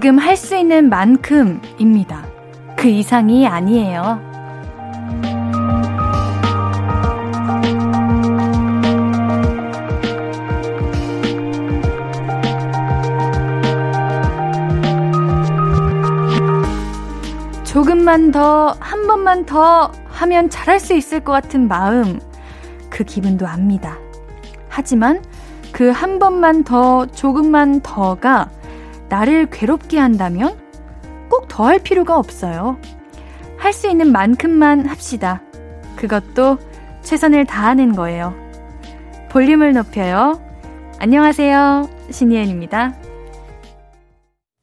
지금 할 수 있는 만큼입니다. 그 이상이 아니에요. 조금만 더, 한 번만 더 하면 잘할 수 있을 것 같은 마음, 그 기분도 압니다. 하지만 그 한 번만 더, 조금만 더가 나를 괴롭게 한다면 꼭 더할 필요가 없어요. 할 수 있는 만큼만 합시다. 그것도 최선을 다하는 거예요. 볼륨을 높여요. 안녕하세요. 신예은입니다.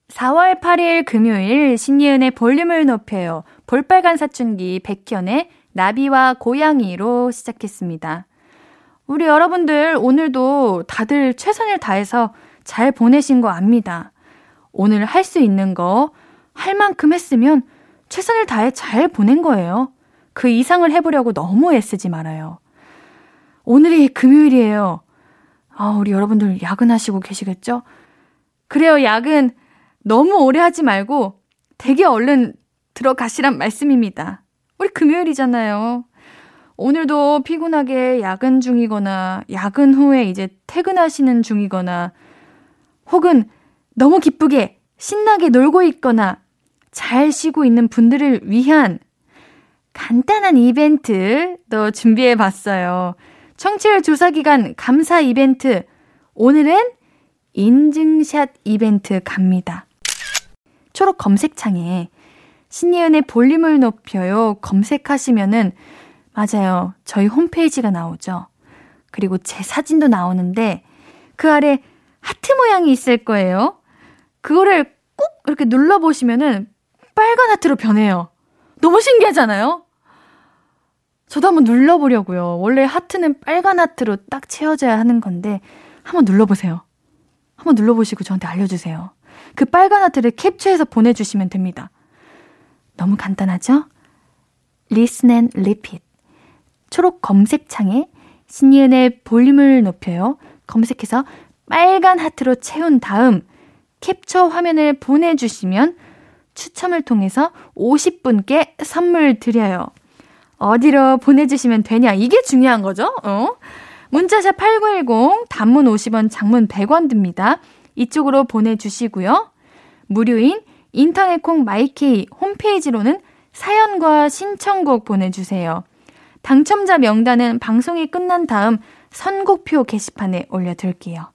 4월 8일 금요일 신예은의 볼륨을 높여요. 볼빨간 사춘기 백현의 나비와 고양이로 시작했습니다. 우리 여러분들 오늘도 다들 최선을 다해서 잘 보내신 거 압니다. 오늘 할 수 있는 거, 할 만큼 했으면 최선을 다해 잘 보낸 거예요. 그 이상을 해보려고 너무 애쓰지 말아요. 오늘이 금요일이에요. 아, 우리 여러분들 야근하시고 계시겠죠? 그래요, 야근 너무 오래 하지 말고 되게 얼른 들어가시란 말씀입니다. 우리 금요일이잖아요. 오늘도 피곤하게 야근 중이거나 야근 후에 이제 퇴근하시는 중이거나 혹은 너무 기쁘게 신나게 놀고 있거나 잘 쉬고 있는 분들을 위한 간단한 이벤트도 준비해 봤어요. 청취율 조사 기간 감사 이벤트. 오늘은 인증샷 이벤트 갑니다. 초록 검색창에 신예은의 볼륨을 높여요 검색하시면은 맞아요. 저희 홈페이지가 나오죠. 그리고 제 사진도 나오는데 그 아래 하트 모양이 있을 거예요. 그거를 꾹 이렇게 눌러보시면은 빨간 하트로 변해요. 너무 신기하잖아요? 저도 한번 눌러보려고요. 원래 하트는 빨간 하트로 딱 채워져야 하는 건데 한번 눌러보세요. 한번 눌러보시고 저한테 알려주세요. 그 빨간 하트를 캡처해서 보내주시면 됩니다. 너무 간단하죠? Listen and Repeat. 초록 검색창에 신이은의 볼륨을 높여요. 검색해서 빨간 하트로 채운 다음 캡처 화면을 보내주시면 추첨을 통해서 50분께 선물 드려요. 어디로 보내주시면 되냐? 이게 중요한 거죠? 어? 문자샵 8910, 단문 50원, 장문 100원 듭니다. 이쪽으로 보내주시고요. 무료인 인터넷 콩 마이케이 홈페이지로는 사연과 신청곡 보내주세요. 당첨자 명단은 방송이 끝난 다음 선곡표 게시판에 올려둘게요.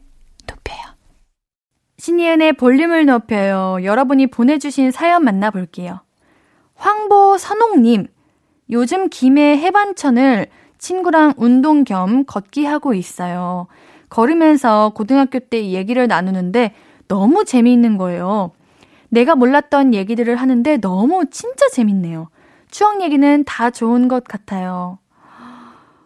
신예은의 볼륨을 높여요. 여러분이 보내주신 사연 만나볼게요. 황보 선옥님, 요즘 김해 해반천을 친구랑 운동 겸 걷기 하고 있어요. 걸으면서 고등학교 때 얘기를 나누는데 너무 재미있는 거예요. 내가 몰랐던 얘기들을 하는데 너무 진짜 재밌네요. 추억 얘기는 다 좋은 것 같아요.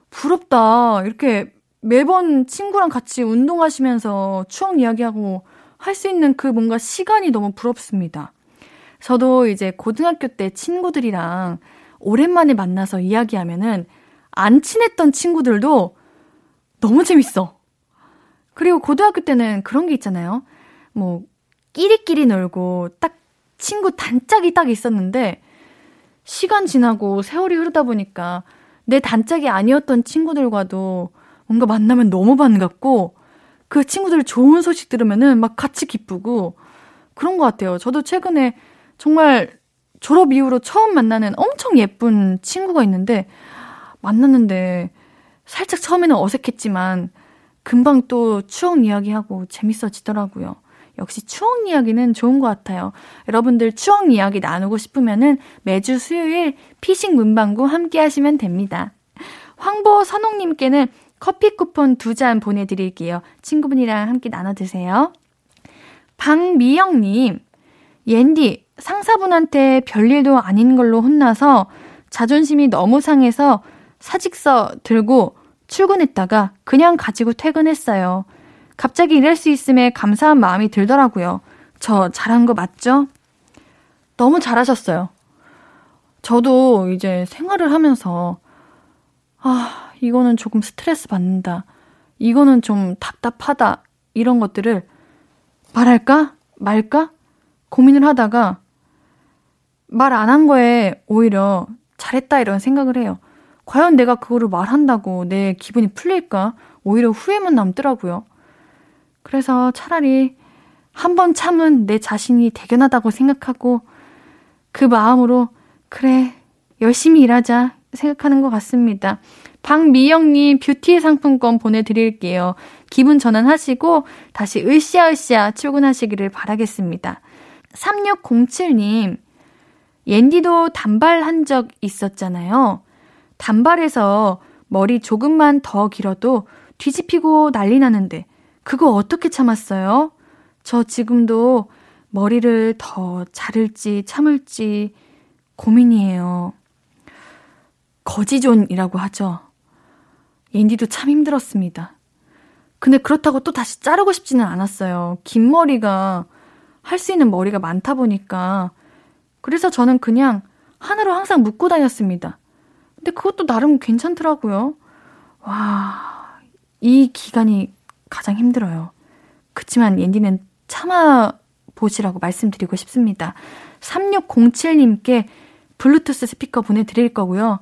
부럽다. 이렇게 매번 친구랑 같이 운동하시면서 추억 이야기하고 할 수 있는 그 뭔가 시간이 너무 부럽습니다. 저도 이제 고등학교 때 친구들이랑 오랜만에 만나서 이야기하면은 안 친했던 친구들도 너무 재밌어. 그리고 고등학교 때는 그런 게 있잖아요. 뭐, 끼리끼리 놀고 딱 친구 단짝이 딱 있었는데 시간 지나고 세월이 흐르다 보니까 내 단짝이 아니었던 친구들과도 뭔가 만나면 너무 반갑고 그 친구들 좋은 소식 들으면은 막 같이 기쁘고 그런 것 같아요. 저도 최근에 정말 졸업 이후로 처음 만나는 엄청 예쁜 친구가 있는데 만났는데 살짝 처음에는 어색했지만 금방 또 추억 이야기하고 재밌어지더라고요. 역시 추억 이야기는 좋은 것 같아요. 여러분들 추억 이야기 나누고 싶으면은 매주 수요일 피싱 문방구 함께 하시면 됩니다. 황보 선홍님께는 커피 쿠폰 두 잔 보내드릴게요. 친구분이랑 함께 나눠 드세요. 박미영님, 옌디, 상사분한테 별일도 아닌 걸로 혼나서 자존심이 너무 상해서 사직서 들고 출근했다가 그냥 가지고 퇴근했어요. 갑자기 일할 수 있음에 감사한 마음이 들더라고요. 저 잘한 거 맞죠? 너무 잘하셨어요. 저도 이제 생활을 하면서, 아, 이거는 조금 스트레스 받는다. 이거는 좀 답답하다. 이런 것들을 말할까? 말까? 고민을 하다가 말 안 한 거에 오히려 잘했다 이런 생각을 해요. 과연 내가 그거를 말한다고 내 기분이 풀릴까? 오히려 후회만 남더라고요. 그래서 차라리 한 번 참은 내 자신이 대견하다고 생각하고 그 마음으로 그래 열심히 일하자 생각하는 것 같습니다. 박미영님 뷰티 상품권 보내드릴게요. 기분 전환하시고 다시 으쌰으쌰 출근하시기를 바라겠습니다. 3607님, 옌디도 단발한 적 있었잖아요. 단발에서 머리 조금만 더 길어도 뒤집히고 난리 나는데 그거 어떻게 참았어요? 저 지금도 머리를 더 자를지 참을지 고민이에요. 거지존이라고 하죠. 옌디도 참 힘들었습니다. 근데 그렇다고 또 다시 자르고 싶지는 않았어요. 긴 머리가 할 수 있는 머리가 많다 보니까. 그래서 저는 그냥 하나로 항상 묶고 다녔습니다. 근데 그것도 나름 괜찮더라고요. 와, 이 기간이 가장 힘들어요. 그치만 옌디는 참아 보시라고 말씀드리고 싶습니다. 3607님께 블루투스 스피커 보내드릴 거고요.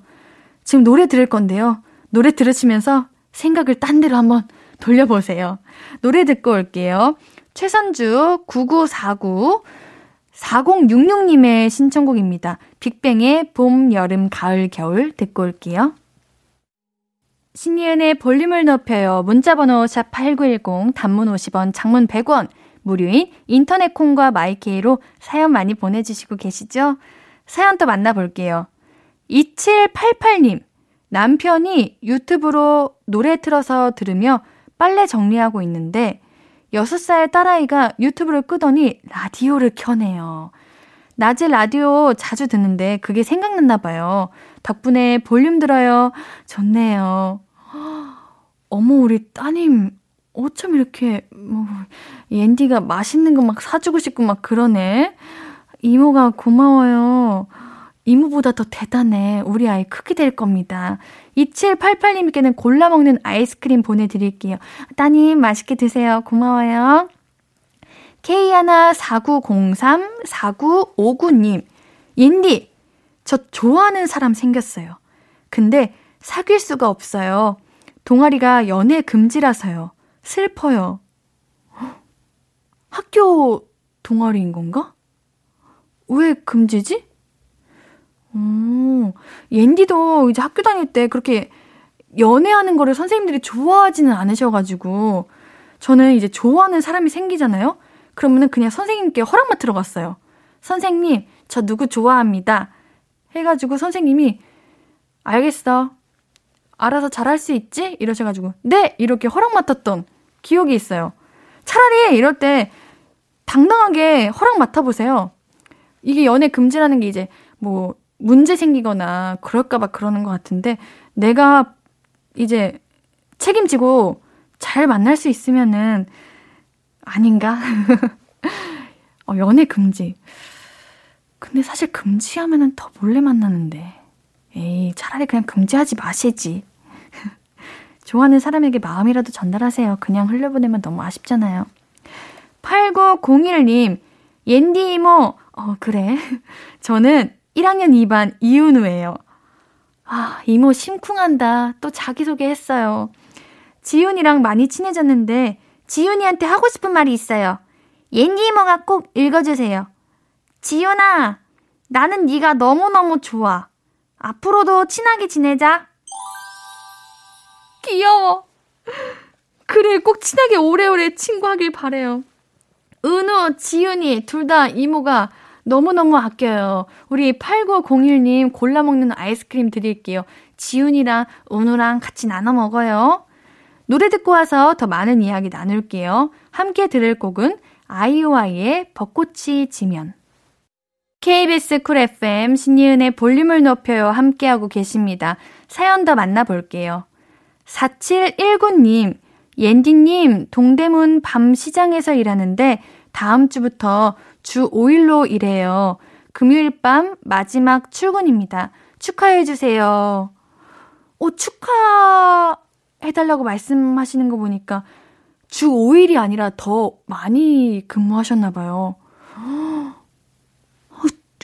지금 노래 들을 건데요. 노래 들으시면서 생각을 딴 데로 한번 돌려보세요. 노래 듣고 올게요. 최선주 9949 4066님의 신청곡입니다. 빅뱅의 봄, 여름, 가을, 겨울 듣고 올게요. 신이은의 볼륨을 높여요. 문자번호 샵 8910 단문 50원, 장문 100원 무료인 인터넷 콩과 my K로 사연 많이 보내주시고 계시죠? 사연 또 만나볼게요. 2788님, 남편이 유튜브로 노래 틀어서 들으며 빨래 정리하고 있는데 6살 딸아이가 유튜브를 끄더니 라디오를 켜네요. 낮에 라디오 자주 듣는데 그게 생각났나 봐요. 덕분에 볼륨 들어요. 좋네요. 어머, 우리 따님, 어쩜 이렇게, 뭐, 옌디가 맛있는 거 막 사주고 싶고 막 그러네. 이모가 고마워요. 이모보다 더 대단해. 우리 아이 크게 될 겁니다. 2788님께는 골라 먹는 아이스크림 보내드릴게요. 따님, 맛있게 드세요. 고마워요. K14903-4959님, 옌디, 저 좋아하는 사람 생겼어요. 근데 사귈 수가 없어요. 동아리가 연애 금지라서요. 슬퍼요. 학교 동아리인 건가? 왜 금지지? 오, 옌디도 이제 학교 다닐 때 그렇게 연애하는 거를 선생님들이 좋아하지는 않으셔가지고, 저는 이제 좋아하는 사람이 생기잖아요? 그러면은 그냥 선생님께 허락만 들어갔어요. 선생님, 저 누구 좋아합니다. 해가지고 선생님이, 알겠어. 알아서 잘할 수 있지? 이러셔가지고, 네! 이렇게 허락 맡았던 기억이 있어요. 차라리 이럴 때 당당하게 허락 맡아보세요. 이게 연애 금지라는 게 이제 뭐 문제 생기거나 그럴까봐 그러는 것 같은데 내가 이제 책임지고 잘 만날 수 있으면은 아닌가? 어, 연애 금지. 근데 사실 금지하면은 더 몰래 만나는데. 에이, 차라리 그냥 금지하지 마시지. 좋아하는 사람에게 마음이라도 전달하세요. 그냥 흘려보내면 너무 아쉽잖아요. 8901님, 옌디 이모, 어, 그래. 저는 1학년 2반 이윤우예요. 아, 이모 심쿵한다. 또 자기소개 했어요. 지윤이랑 많이 친해졌는데, 지윤이한테 하고 싶은 말이 있어요. 옌디 이모가 꼭 읽어주세요. 지윤아, 나는 네가 너무너무 좋아. 앞으로도 친하게 지내자. 귀여워. 그래, 꼭 친하게 오래오래 친구하길 바래요. 은우, 지윤이 둘 다 이모가 너무너무 아껴요. 우리 8901님 골라 먹는 아이스크림 드릴게요. 지윤이랑 은우랑 같이 나눠 먹어요. 노래 듣고 와서 더 많은 이야기 나눌게요. 함께 들을 곡은 아이오아이의 벚꽃이 지면. KBS 쿨 FM 신이은의 볼륨을 높여요 함께하고 계십니다. 사연 더 만나볼게요. 4719님, 옌디님, 동대문 밤 시장에서 일하는데 다음 주부터 주 5일로 일해요. 금요일 밤 마지막 출근입니다. 축하해주세요. 오, 축하해달라고 말씀하시는 거 보니까 주 5일이 아니라 더 많이 근무하셨나봐요.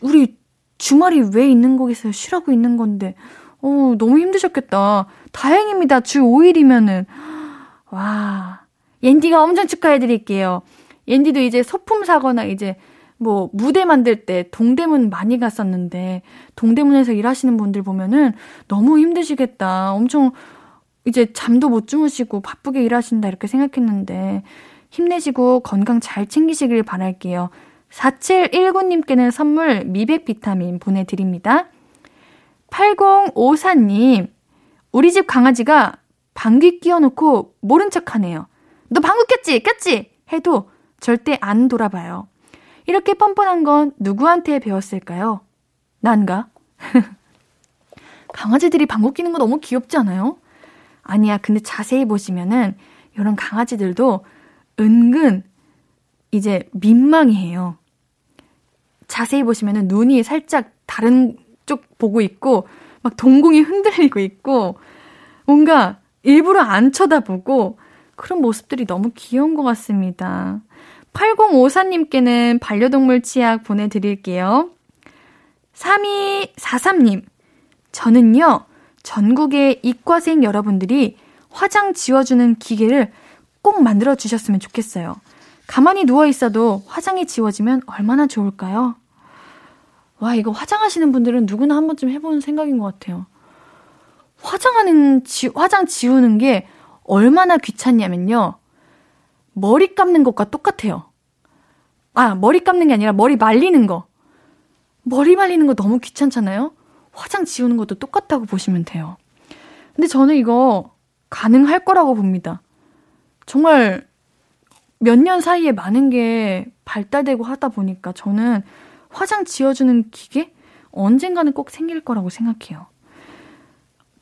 우리 주말이 왜 있는 거겠어요? 쉬라고 있는 건데. 어, 너무 힘드셨겠다. 다행입니다. 주 5일이면은. 와. 옌디가 엄청 축하해드릴게요. 옌디도 이제 소품 사거나 이제 뭐 무대 만들 때 동대문 많이 갔었는데 동대문에서 일하시는 분들 보면은 너무 힘드시겠다. 엄청 이제 잠도 못 주무시고 바쁘게 일하신다 이렇게 생각했는데 힘내시고 건강 잘 챙기시길 바랄게요. 4719님께는 선물 미백 비타민 보내드립니다. 8054님, 우리 집 강아지가 방귀 끼워놓고 모른 척 하네요. 너 방귀 꼈지? 꼈지? 해도 절대 안 돌아봐요. 이렇게 뻔뻔한 건 누구한테 배웠을까요? 난가? 강아지들이 방귀 끼는 거 너무 귀엽지 않아요? 아니야, 근데 자세히 보시면은 이런 강아지들도 은근 이제 민망해해요. 자세히 보시면은 눈이 살짝 다른 쪽 보고 있고 막 동공이 흔들리고 있고 뭔가 일부러 안 쳐다보고 그런 모습들이 너무 귀여운 것 같습니다. 8054님께는 반려동물 치약 보내드릴게요. 3243님, 저는요, 전국의 이과생 여러분들이 화장 지워주는 기계를 꼭 만들어 주셨으면 좋겠어요. 가만히 누워 있어도 화장이 지워지면 얼마나 좋을까요? 와, 이거 화장하시는 분들은 누구나 한 번쯤 해보는 생각인 것 같아요. 화장하는, 지, 화장 지우는 게 얼마나 귀찮냐면요. 머리 감는 것과 똑같아요. 아, 머리 감는 게 아니라 머리 말리는 거. 머리 말리는 거 너무 귀찮잖아요? 화장 지우는 것도 똑같다고 보시면 돼요. 근데 저는 이거 가능할 거라고 봅니다. 정말 몇 년 사이에 많은 게 발달되고 하다 보니까 저는 화장 지워주는 기계 언젠가는 꼭 생길 거라고 생각해요.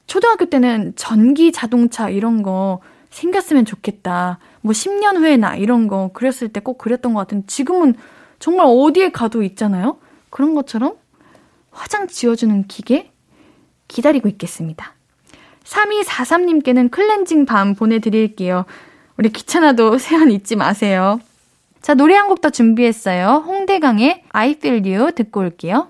초등학교 때는 전기 자동차 이런 거 생겼으면 좋겠다. 뭐 10년 후에나 이런 거 그렸을 때 꼭 그랬던 것 같은데 지금은 정말 어디에 가도 있잖아요? 그런 것처럼 화장 지워주는 기계 기다리고 있겠습니다. 3243님께는 클렌징 밤 보내드릴게요. 우리 귀찮아도 세안 잊지 마세요. 자, 노래 한 곡 더 준비했어요. 홍대강의 I Feel You 듣고 올게요.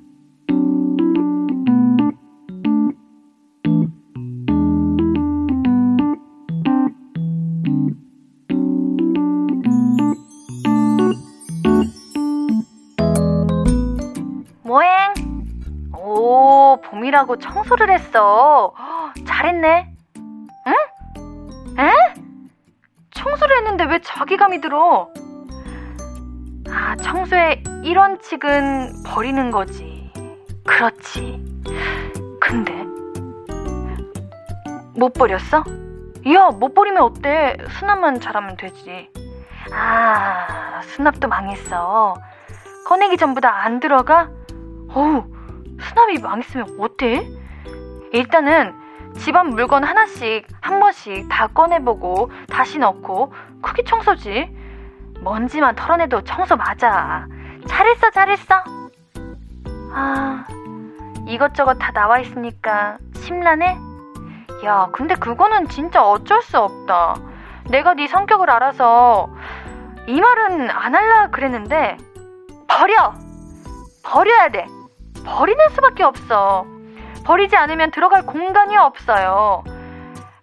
봄이라고 청소를 했어. 잘했네. 응? 에? 청소를 했는데 왜 자기감이 들어? 아, 청소에 이런 칙은 버리는 거지. 그렇지. 근데 못 버렸어? 야, 못 버리면 어때? 수납만 잘하면 되지. 아, 수납도 망했어. 꺼내기 전부 다 안 들어가? 어우, 수납이 망했으면 어때? 일단은 집안 물건 하나씩 한 번씩 다 꺼내보고 다시 넣고 크게 청소지. 먼지만 털어내도 청소 맞아. 잘했어, 잘했어. 아, 이것저것 다 나와 있으니까 심란해? 야, 근데 그거는 진짜 어쩔 수 없다. 내가 네 성격을 알아서 이 말은 안 할라 그랬는데 버려! 버려야 돼. 버리는 수밖에 없어. 버리지 않으면 들어갈 공간이 없어요.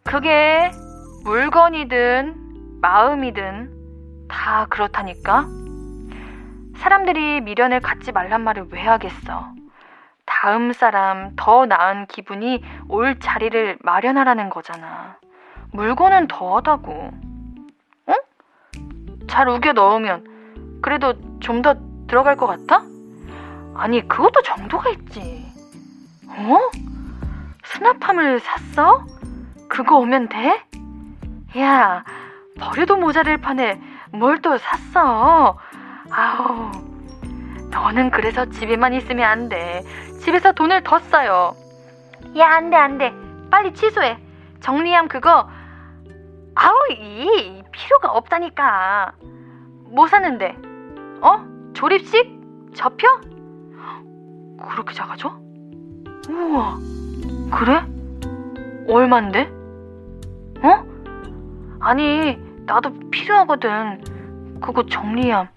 그게 물건이든 마음이든 다 그렇다니까. 사람들이 미련을 갖지 말란 말을 왜 하겠어. 다음 사람 더 나은 기분이 올 자리를 마련하라는 거잖아. 물건은 더하다고. 응? 잘 우겨 넣으면 그래도 좀 더 들어갈 것 같아? 아니, 그것도 정도가 있지. 어? 수납함을 샀어? 그거 오면 돼? 야, 버려도 모자랄 판에 뭘 또 샀어? 아우, 너는 그래서 집에만 있으면 안 돼. 집에서 돈을 더 써요. 야, 안 돼, 안 돼. 빨리 취소해. 정리함 그거, 아우, 이, 필요가 없다니까. 뭐 샀는데? 어? 조립식? 접혀? 그렇게 작아져? 우와, 그래? 얼만데? 어? 아니, 나도 필요하거든. 그거 정리함.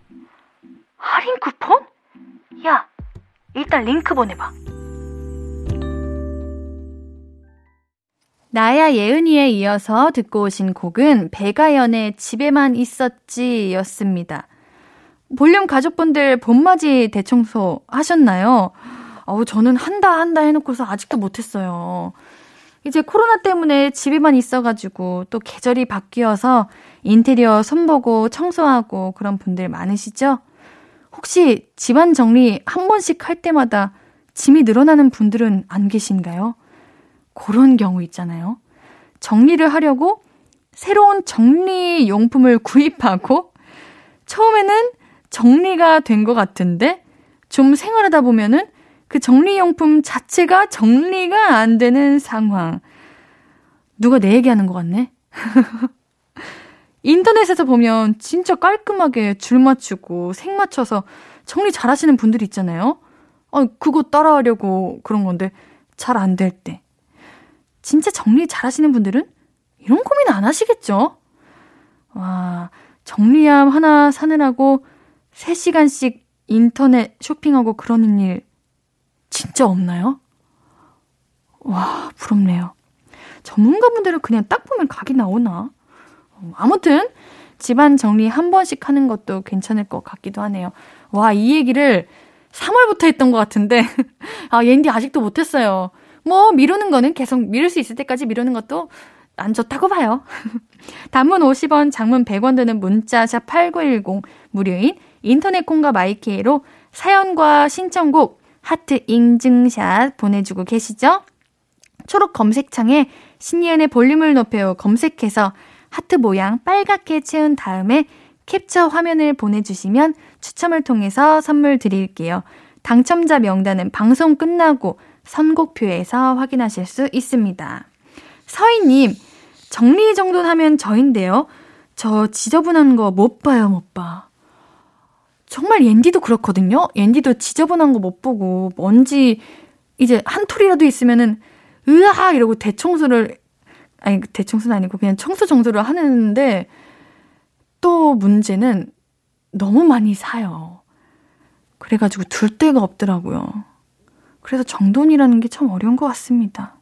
할인 쿠폰? 야, 일단 링크 보내봐. 나야 예은이에 이어서 듣고 오신 곡은 배가연의 집에만 있었지 였습니다. 볼륨 가족분들 봄맞이 대청소 하셨나요? 어우, 저는 한다, 한다 해놓고서 아직도 못했어요. 이제 코로나 때문에 집에만 있어가지고 또 계절이 바뀌어서 인테리어 손보고 청소하고 그런 분들 많으시죠? 혹시 집안 정리 한 번씩 할 때마다 짐이 늘어나는 분들은 안 계신가요? 그런 경우 있잖아요. 정리를 하려고 새로운 정리 용품을 구입하고 처음에는 정리가 된 것 같은데 좀 생활하다 보면은 그 정리용품 자체가 정리가 안 되는 상황. 누가 내 얘기하는 것 같네? 인터넷에서 보면 진짜 깔끔하게 줄 맞추고 색 맞춰서 정리 잘 하시는 분들이 있잖아요. 아, 그거 따라하려고 그런 건데 잘 안 될 때. 진짜 정리 잘 하시는 분들은 이런 고민 안 하시겠죠? 와, 정리함 하나 사느라고 3시간씩 인터넷 쇼핑하고 그러는 일 진짜 없나요? 와, 부럽네요. 전문가분들은 그냥 딱 보면 각이 나오나? 아무튼, 집안 정리 한 번씩 하는 것도 괜찮을 것 같기도 하네요. 와, 이 얘기를 3월부터 했던 것 같은데, 아, 옌디 아직도 못했어요. 뭐, 미루는 거는 계속 미룰 수 있을 때까지 미루는 것도 안 좋다고 봐요. 단문 50원, 장문 100원 드는 문자 샵 8910 무료인 인터넷 콩과 my K로 사연과 신청곡 하트 인증샷 보내주고 계시죠? 초록 검색창에 신예은의 볼륨을 높여 검색해서 하트 모양 빨갛게 채운 다음에 캡처 화면을 보내주시면 추첨을 통해서 선물 드릴게요. 당첨자 명단은 방송 끝나고 선곡표에서 확인하실 수 있습니다. 서희님, 정리정돈하면 저인데요. 저 지저분한 거 못 봐요, 못 봐. 정말 옌디도 그렇거든요. 옌디도 지저분한 거 못 보고 먼지 이제 한 톨이라도 있으면은 으아 이러고 대청소를 아니 대청소는 아니고 그냥 청소 정도를 하는데 또 문제는 너무 많이 사요. 그래가지고 둘 데가 없더라고요. 그래서 정돈이라는 게 참 어려운 것 같습니다.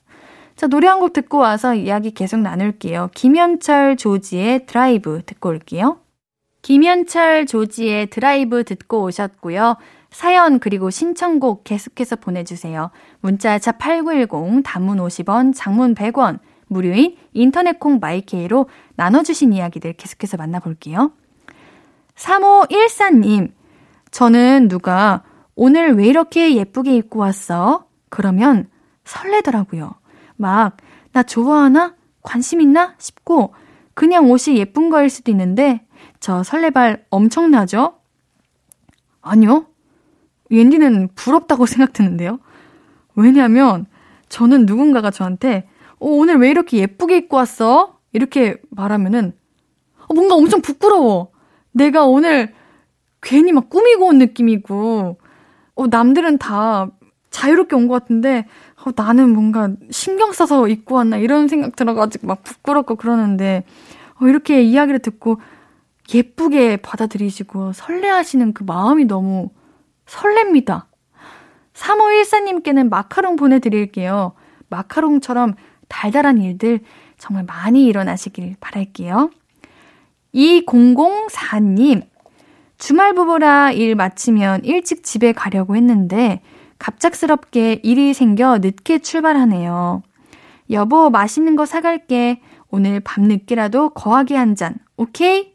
자, 노래 한 곡 듣고 와서 이야기 계속 나눌게요. 김현철 조지의 드라이브 듣고 올게요. 김현철 조지의 드라이브 듣고 오셨고요. 사연 그리고 신청곡 계속해서 보내주세요. 문자차 8910 단문 50원 장문 100원 무료인 인터넷 콩 마이케이로 나눠주신 이야기들 계속해서 만나볼게요. 3514님 저는 누가 오늘 왜 이렇게 예쁘게 입고 왔어? 그러면 설레더라고요. 막 나 좋아하나? 관심 있나? 싶고 그냥 옷이 예쁜 거일 수도 있는데 저 설레발 엄청나죠? 아니요. 웬디는 부럽다고 생각드는데요. 왜냐면 저는 누군가가 저한테 어, 오늘 왜 이렇게 예쁘게 입고 왔어? 이렇게 말하면은 어, 뭔가 엄청 부끄러워. 내가 오늘 괜히 막 꾸미고 온 느낌이고, 어, 남들은 다 자유롭게 온 것 같은데, 어, 나는 뭔가 신경 써서 입고 왔나 이런 생각 들어가지고 막 부끄럽고 그러는데, 어, 이렇게 이야기를 듣고 예쁘게 받아들이시고 설레하시는 그 마음이 너무 설렙니다. 3514님께는 마카롱 보내드릴게요. 마카롱처럼 달달한 일들 정말 많이 일어나시길 바랄게요. 2004님, 주말 부부라 일 마치면 일찍 집에 가려고 했는데 갑작스럽게 일이 생겨 늦게 출발하네요. 여보, 맛있는 거 사갈게. 오늘 밤늦게라도 거하게 한 잔, 오케이?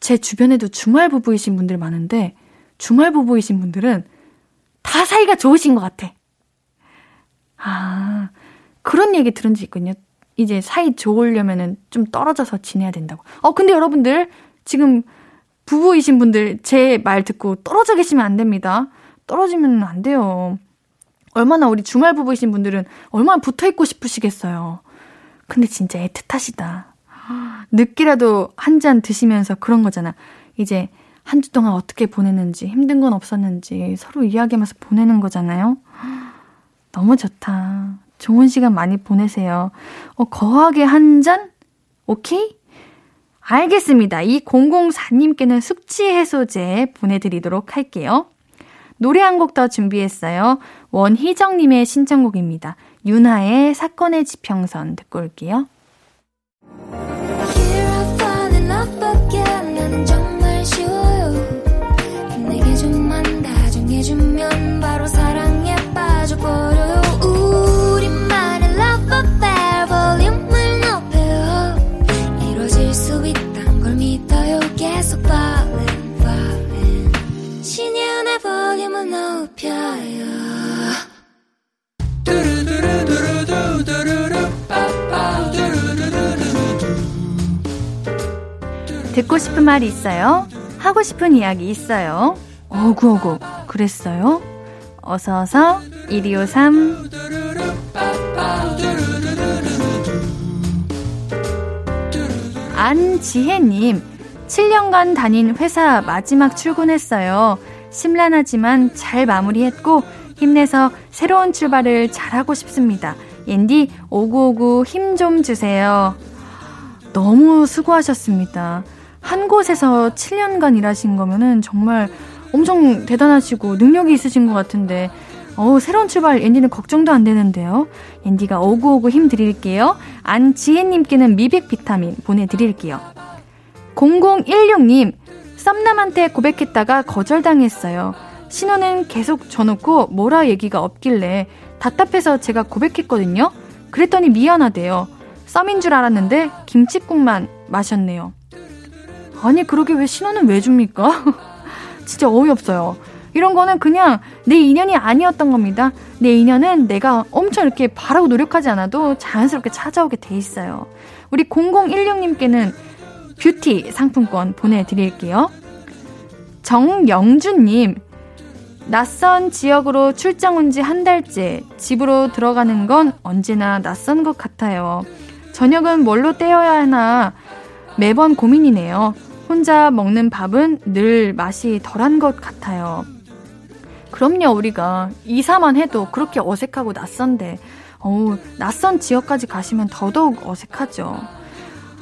제 주변에도 주말 부부이신 분들 많은데, 주말 부부이신 분들은 다 사이가 좋으신 것 같아. 아, 그런 얘기 들은 적 있거든요. 이제 사이 좋으려면은 좀 떨어져서 지내야 된다고. 어, 근데 여러분들, 지금 부부이신 분들 제 말 듣고 떨어져 계시면 안 됩니다. 떨어지면 안 돼요. 얼마나 우리 주말 부부이신 분들은 얼마나 붙어 있고 싶으시겠어요. 근데 진짜 애틋하시다. 늦게라도 한 잔 드시면서 그런 거잖아. 이제 한 주 동안 어떻게 보냈는지, 힘든 건 없었는지 서로 이야기하면서 보내는 거잖아요. 너무 좋다. 좋은 시간 많이 보내세요. 어, 거하게 한 잔? 오케이? 알겠습니다. 이 004님께는 숙취 해소제 보내드리도록 할게요. 노래 한 곡 더 준비했어요. 원희정님의 신청곡입니다. 윤하의 사건의 지평선 듣고 올게요. 주면 바로 사 듣고 싶은 말이 있어요? 하고 싶은 이야기 있어요? 어구어구 그랬어요? 어서어서 1253 안지혜님 7년간 다닌 회사 마지막 출근했어요. 심란하지만 잘 마무리했고 힘내서 새로운 출발을 잘하고 싶습니다. 옌디 5959힘좀 주세요. 너무 수고하셨습니다. 한 곳에서 7년간 일하신 거면은 정말 엄청 대단하시고 능력이 있으신 것 같은데 어우, 새로운 출발 앤디는 걱정도 안 되는데요. 앤디가 오구오구 힘 드릴게요. 안지혜님께는 미백 비타민 보내드릴게요. 0016님, 썸남한테 고백했다가 거절당했어요. 신호는 계속 져놓고 뭐라 얘기가 없길래 답답해서 제가 고백했거든요. 그랬더니 미안하대요. 썸인 줄 알았는데 김치국만 마셨네요. 아니, 그러게 왜 신호는 왜 줍니까? 진짜 어이없어요. 이런 거는 그냥 내 인연이 아니었던 겁니다. 내 인연은 내가 엄청 이렇게 바라고 노력하지 않아도 자연스럽게 찾아오게 돼 있어요. 우리 0016님께는 뷰티 상품권 보내드릴게요. 정영준님, 낯선 지역으로 출장 온 지 한 달째 집으로 들어가는 건 언제나 낯선 것 같아요. 저녁은 뭘로 때워야 하나 매번 고민이네요. 혼자 먹는 밥은 늘 맛이 덜한 것 같아요. 그럼요, 우리가 이사만 해도 그렇게 어색하고 낯선데, 어우, 낯선 지역까지 가시면 더더욱 어색하죠.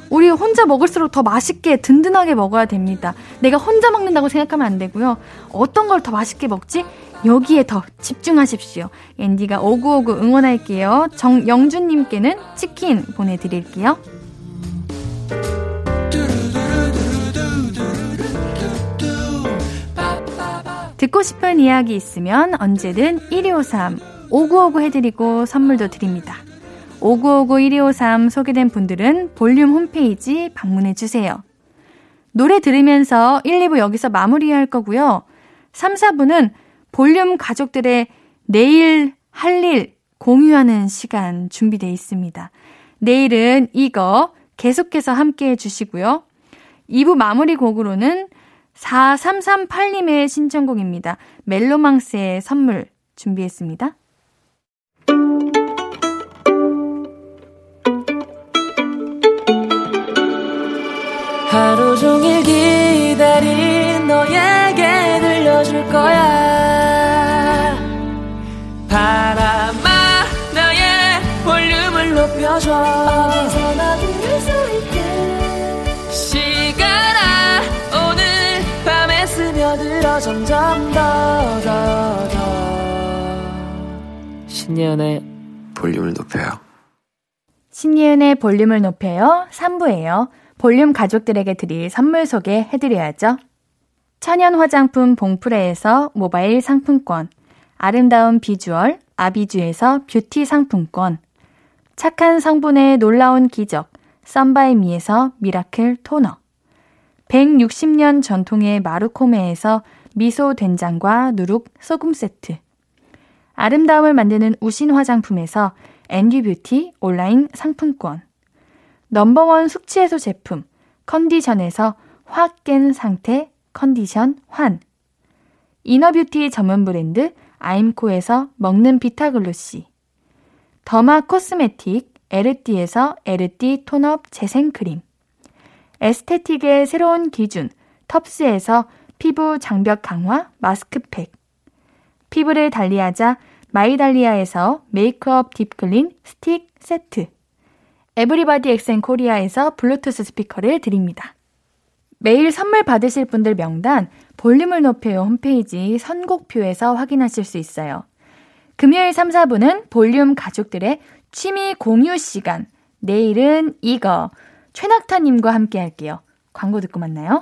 우리 혼자 먹을수록 더 맛있게 든든하게 먹어야 됩니다. 내가 혼자 먹는다고 생각하면 안 되고요. 어떤 걸 더 맛있게 먹지? 여기에 더 집중하십시오. 앤디가 오구오구 응원할게요. 정영준님께는 치킨 보내드릴게요. 듣고 싶은 이야기 있으면 언제든 1253 5959 해드리고 선물도 드립니다. 5959 1253 소개된 분들은 볼륨 홈페이지 방문해 주세요. 노래 들으면서 1, 2부 여기서 마무리할 거고요. 3, 4부는 볼륨 가족들의 내일 할 일 공유하는 시간 준비되어 있습니다. 내일은 이거 계속해서 함께 해주시고요. 2부 마무리 곡으로는 4338님의 신청곡입니다. 멜로망스의 선물 준비했습니다. 하루 종일 기다린 너에게 들려줄 거야 바람아 나의 볼륨을 높여줘 점점 더 더 더 신예은의 볼륨을 높여요. 신예은의 볼륨을 높여요. 3부예요. 볼륨 가족들에게 드릴 선물 소개해드려야죠. 천연 화장품 봉프레에서 모바일 상품권, 아름다운 비주얼 아비주에서 뷰티 상품권, 착한 성분의 놀라운 기적 썬바이미에서 미라클 토너, 160년 전통의 마루코메에서 미소 된장과 누룩 소금 세트, 아름다움을 만드는 우신 화장품에서 앤듀뷰티 온라인 상품권, 넘버원 숙취해소 제품 컨디션에서 확 깬 상태 컨디션 환. 이너뷰티 전문 브랜드 아임코에서 먹는 비타글로시. 더마 코스메틱 에르띠에서 에르띠 톤업 재생크림. 에스테틱의 새로운 기준 텁스에서 피부 장벽 강화 마스크팩 피부를 달리하자 마이달리아에서 메이크업 딥클린 스틱 세트 에브리바디 엑센 코리아에서 블루투스 스피커를 드립니다. 매일 선물 받으실 분들 명단 볼륨을 높여요 홈페이지 선곡표에서 확인하실 수 있어요. 금요일 3, 4분은 볼륨 가족들의 취미 공유 시간. 내일은 이거. 최낙타님과 함께 할게요. 광고 듣고 만나요.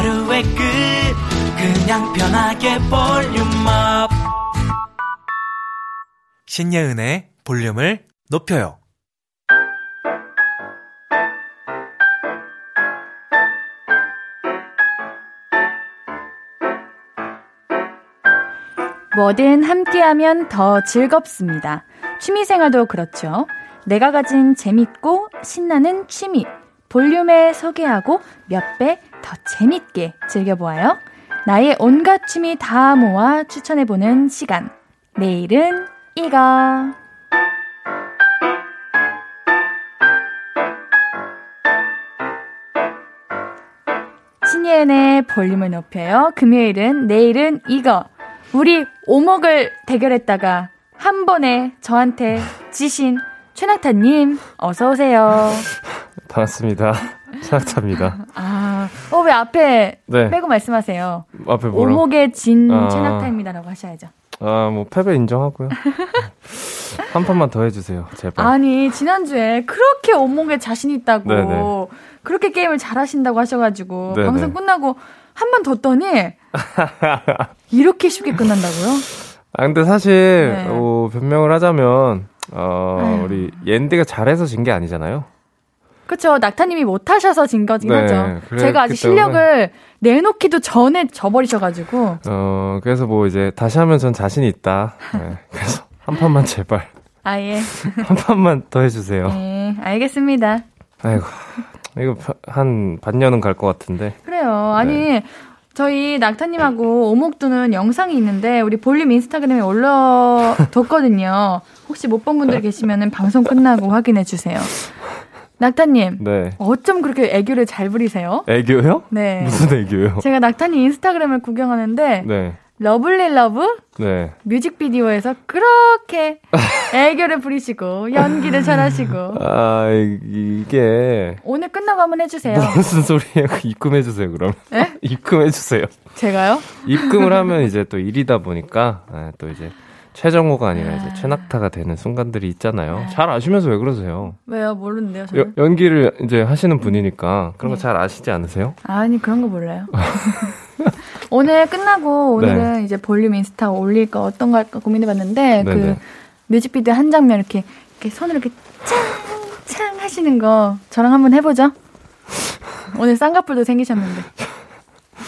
하루의 끝. 그냥 편하게 볼륨업. 신예은의 볼륨을 높여요. 뭐든 함께하면 더 즐겁습니다. 취미생활도 그렇죠. 내가 가진 재밌고 신나는 취미. 볼륨에 소개하고 몇 배 더 재밌게 즐겨보아요. 나의 온갖 취미 다 모아 추천해보는 시간. 내일은 이거. 신예은의 볼륨을 높여요. 금요일은 내일은 이거. 우리 오목을 대결했다가 한 번에 저한테 지신 최낙타님 어서 오세요. 반갑습니다. 최낙타입니다. 아, 어 왜 앞에 네. 빼고 말씀하세요? 앞에 뭐라? 오목의 진 아. 최낙타입니다라고 하셔야죠. 아, 뭐 패배 인정하고요. 한 판만 더 해주세요, 제발. 아니 지난주에 그렇게 오목에 자신 있다고 네네. 그렇게 게임을 잘하신다고 하셔가지고 네네. 방송 끝나고 한번 뒀더니 이렇게 쉽게 끝난다고요? 아, 근데 사실 네. 어, 변명을 하자면 어, 아유. 우리 옌디가 잘해서 진 게 아니잖아요. 그렇죠. 낙타님이 못하셔서 진 거긴 네, 하죠. 제가 아직 실력을 내놓기도 전에 져버리셔가지고 어, 그래서 뭐 이제 다시 하면 전 자신이 있다. 네, 그래서 한 판만 제발 아 예 한 판만 더 해주세요. 네, 알겠습니다. 아이고 이거 파- 한 반년은 갈 것 같은데. 그래요. 아니 네. 저희 낙타님하고 오목두는 영상이 있는데 우리 볼륨 인스타그램에 올려뒀거든요. 혹시 못 본 분들 계시면 방송 끝나고 확인해 주세요. 낙타님 네. 어쩜 그렇게 애교를 잘 부리세요? 애교요? 네. 무슨 애교요? 제가 낙타님 인스타그램을 구경하는데 네. Lovely Love 네. 뮤직비디오에서 그렇게 애교를 부리시고 연기를 잘하시고 아, 이- 이게 오늘 끝나고 한번 해주세요. 무슨 소리예요? 입금해주세요, 그럼. 네? 입금해주세요. 제가요? 입금을 하면 이제 또 일이다 보니까, 아, 또 이제 최정호가 아니라 아. 이제 최낙타가 되는 순간들이 있잖아요. 잘 아시면서 왜 그러세요? 왜요? 모르는데요, 여. 연기를 이제 하시는 분이니까 그런 거 네. 잘 아시지 않으세요? 아니 그런 거 몰라요. 오늘 끝나고 오늘은 이제 볼륨 인스타 올릴 거 어떤 거 할까 고민해봤는데 그 네네. 뮤직비디오 한 장면 이렇게 이렇게 손으로 이렇게 짱짱 하시는 거 저랑 한번 해보죠. 오늘 쌍꺼풀도 생기셨는데.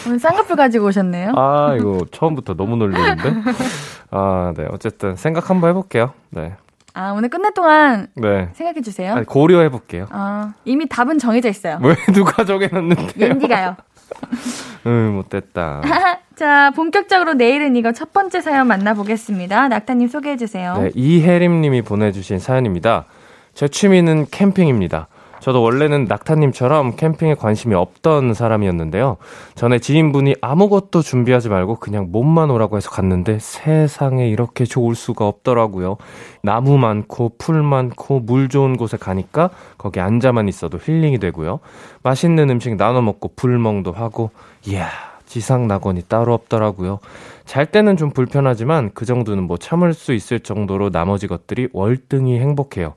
오늘 쌍꺼풀 가지고 오셨네요. 아, 이거 처음부터 너무 놀리는데? 아, 네. 어쨌든 생각 한번 해볼게요. 네. 아, 오늘 끝날 동안 네. 생각해 주세요. 아니, 고려해 볼게요. 아, 이미 답은 정해져 있어요. 왜 누가 정해놨는데? 옌디가요. 응, 못됐다. 자, 본격적으로 내일은 이거 첫 번째 사연 만나보겠습니다. 낙타님 소개해 주세요. 네, 이혜림 님이 보내주신 사연입니다. 제 취미는 캠핑입니다. 저도 원래는 낙타님처럼 캠핑에 관심이 없던 사람이었는데요. 전에 지인분이 아무것도 준비하지 말고 그냥 몸만 오라고 해서 갔는데 세상에 이렇게 좋을 수가 없더라고요. 나무 많고 풀 많고 물 좋은 곳에 가니까 거기 앉아만 있어도 힐링이 되고요. 맛있는 음식 나눠 먹고 불멍도 하고 이야 지상 낙원이 따로 없더라고요. 잘 때는 좀 불편하지만 그 정도는 뭐 참을 수 있을 정도로 나머지 것들이 월등히 행복해요.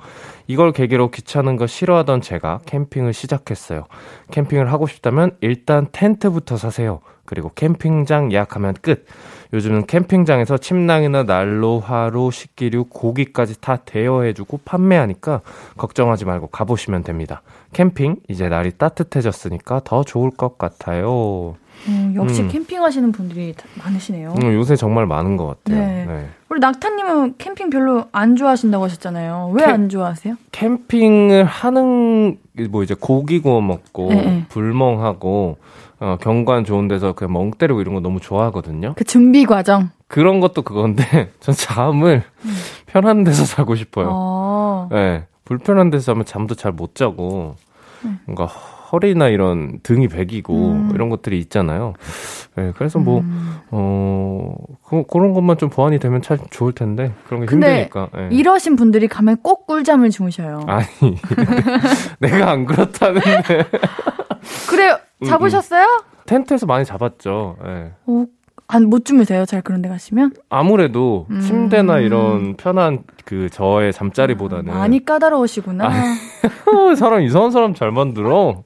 이걸 계기로 귀찮은 거 싫어하던 제가 캠핑을 시작했어요. 캠핑을 하고 싶다면 일단 텐트부터 사세요. 그리고 캠핑장 예약하면 끝. 요즘은 캠핑장에서 침낭이나 난로, 화로, 식기류, 고기까지 다 대여해주고 판매하니까 걱정하지 말고 가보시면 됩니다. 캠핑, 이제 날이 따뜻해졌으니까 더 좋을 것 같아요. 음, 역시 음. 캠핑하시는 분들이 다- 많으시네요. 음, 요새 정말 많은 것 같아요. 네. 네. 우리 낙타님은 캠핑 별로 안 좋아하신다고 하셨잖아요. 왜 캠- 안 좋아하세요? 캠핑을 하는 뭐 이제 고기 구워 먹고 네, 네. 불멍하고 어, 경관 좋은 데서 그냥 멍 때리고 이런 거 너무 좋아하거든요. 그 준비 과정. 그런 것도 그건데 전 잠을 편한 데서 자고 싶어요. 음. 어. 네, 불편한 데서 자면 잠도 잘 못 자고 뭔가 허리나 이런 등이 베기고 음. 이런 것들이 있잖아요. 네, 그래서 뭐 음. 어, 그, 그런 것만 좀 보완이 되면 참 좋을 텐데 그런 게 근데 힘드니까. 네. 이러신 분들이 가면 꼭 꿀잠을 주무셔요. 아니 내가 안 그렇다는데 그래요? 음, 잡으셨어요? 텐트에서 많이 잡았죠. 예. 어, 안, 못 주무세요? 잘 그런 데 가시면? 아무래도 음. 침대나 이런 편한 그 저의 잠자리보다는 많이 까다로우시구나. 어, 사람 이상한 사람 잘 만들어.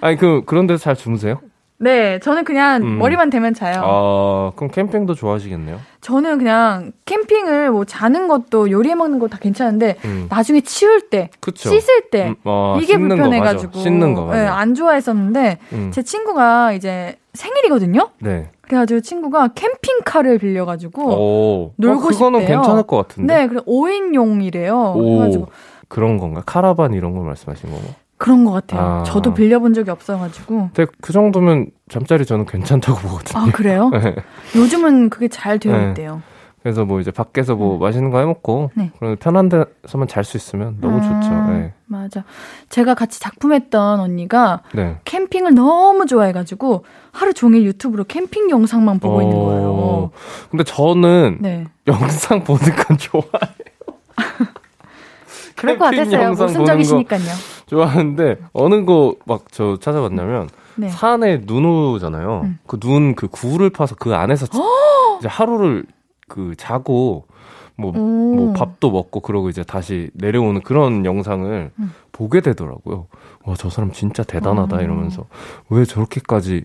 아니 그 그런 데서 잘 주무세요? 네, 저는 그냥 음. 머리만 대면 자요. 아 그럼 캠핑도 좋아하시겠네요. 저는 그냥 캠핑을 뭐 자는 것도 요리해 먹는 거 다 괜찮은데 음. 나중에 치울 때, 그쵸. 씻을 때 음, 어, 이게 불편해가지고. 씻는 거 맞아. 네, 안 좋아했었는데 음. 제 친구가 이제 생일이거든요. 네. 그래가지고 친구가 캠핑카를 빌려가지고 오. 놀고 어, 그거는 싶대요. 괜찮을 것 같은데. 네, 그래 5인용이래요. 오. 그래가지고 그런 건가? 카라반 이런 걸 말씀하신 거고. 그런 것 같아요. 아. 저도 빌려본 적이 없어가지고. 근데 그 정도면 잠자리 저는 괜찮다고 보거든요. 아 그래요? 네. 요즘은 그게 잘 되어 네. 있대요. 그래서 뭐 이제 밖에서 뭐 맛있는 거 해먹고 네. 그런 편한 데서만 잘 수 있으면 너무 아, 좋죠. 네. 맞아. 제가 같이 작품했던 언니가 네. 캠핑을 너무 좋아해가지고 하루 종일 유튜브로 캠핑 영상만 보고 있는 거예요. 어, 근데 저는 네. 영상 보는 건 좋아해. 그럴 것 같았어요. 영상 모순적이시니까요. 좋아하는데 어느 거 막 저 찾아봤냐면 네. 산에 눈 오잖아요. 음. 그눈그 굴을 파서 그 안에서 자- 이제 하루를 그 자고 뭐, 오. 뭐 밥도 먹고 그러고 이제 다시 내려오는 그런 영상을 음. 보게 되더라고요. 와, 저 사람 진짜 대단하다 어. 이러면서 왜 저렇게까지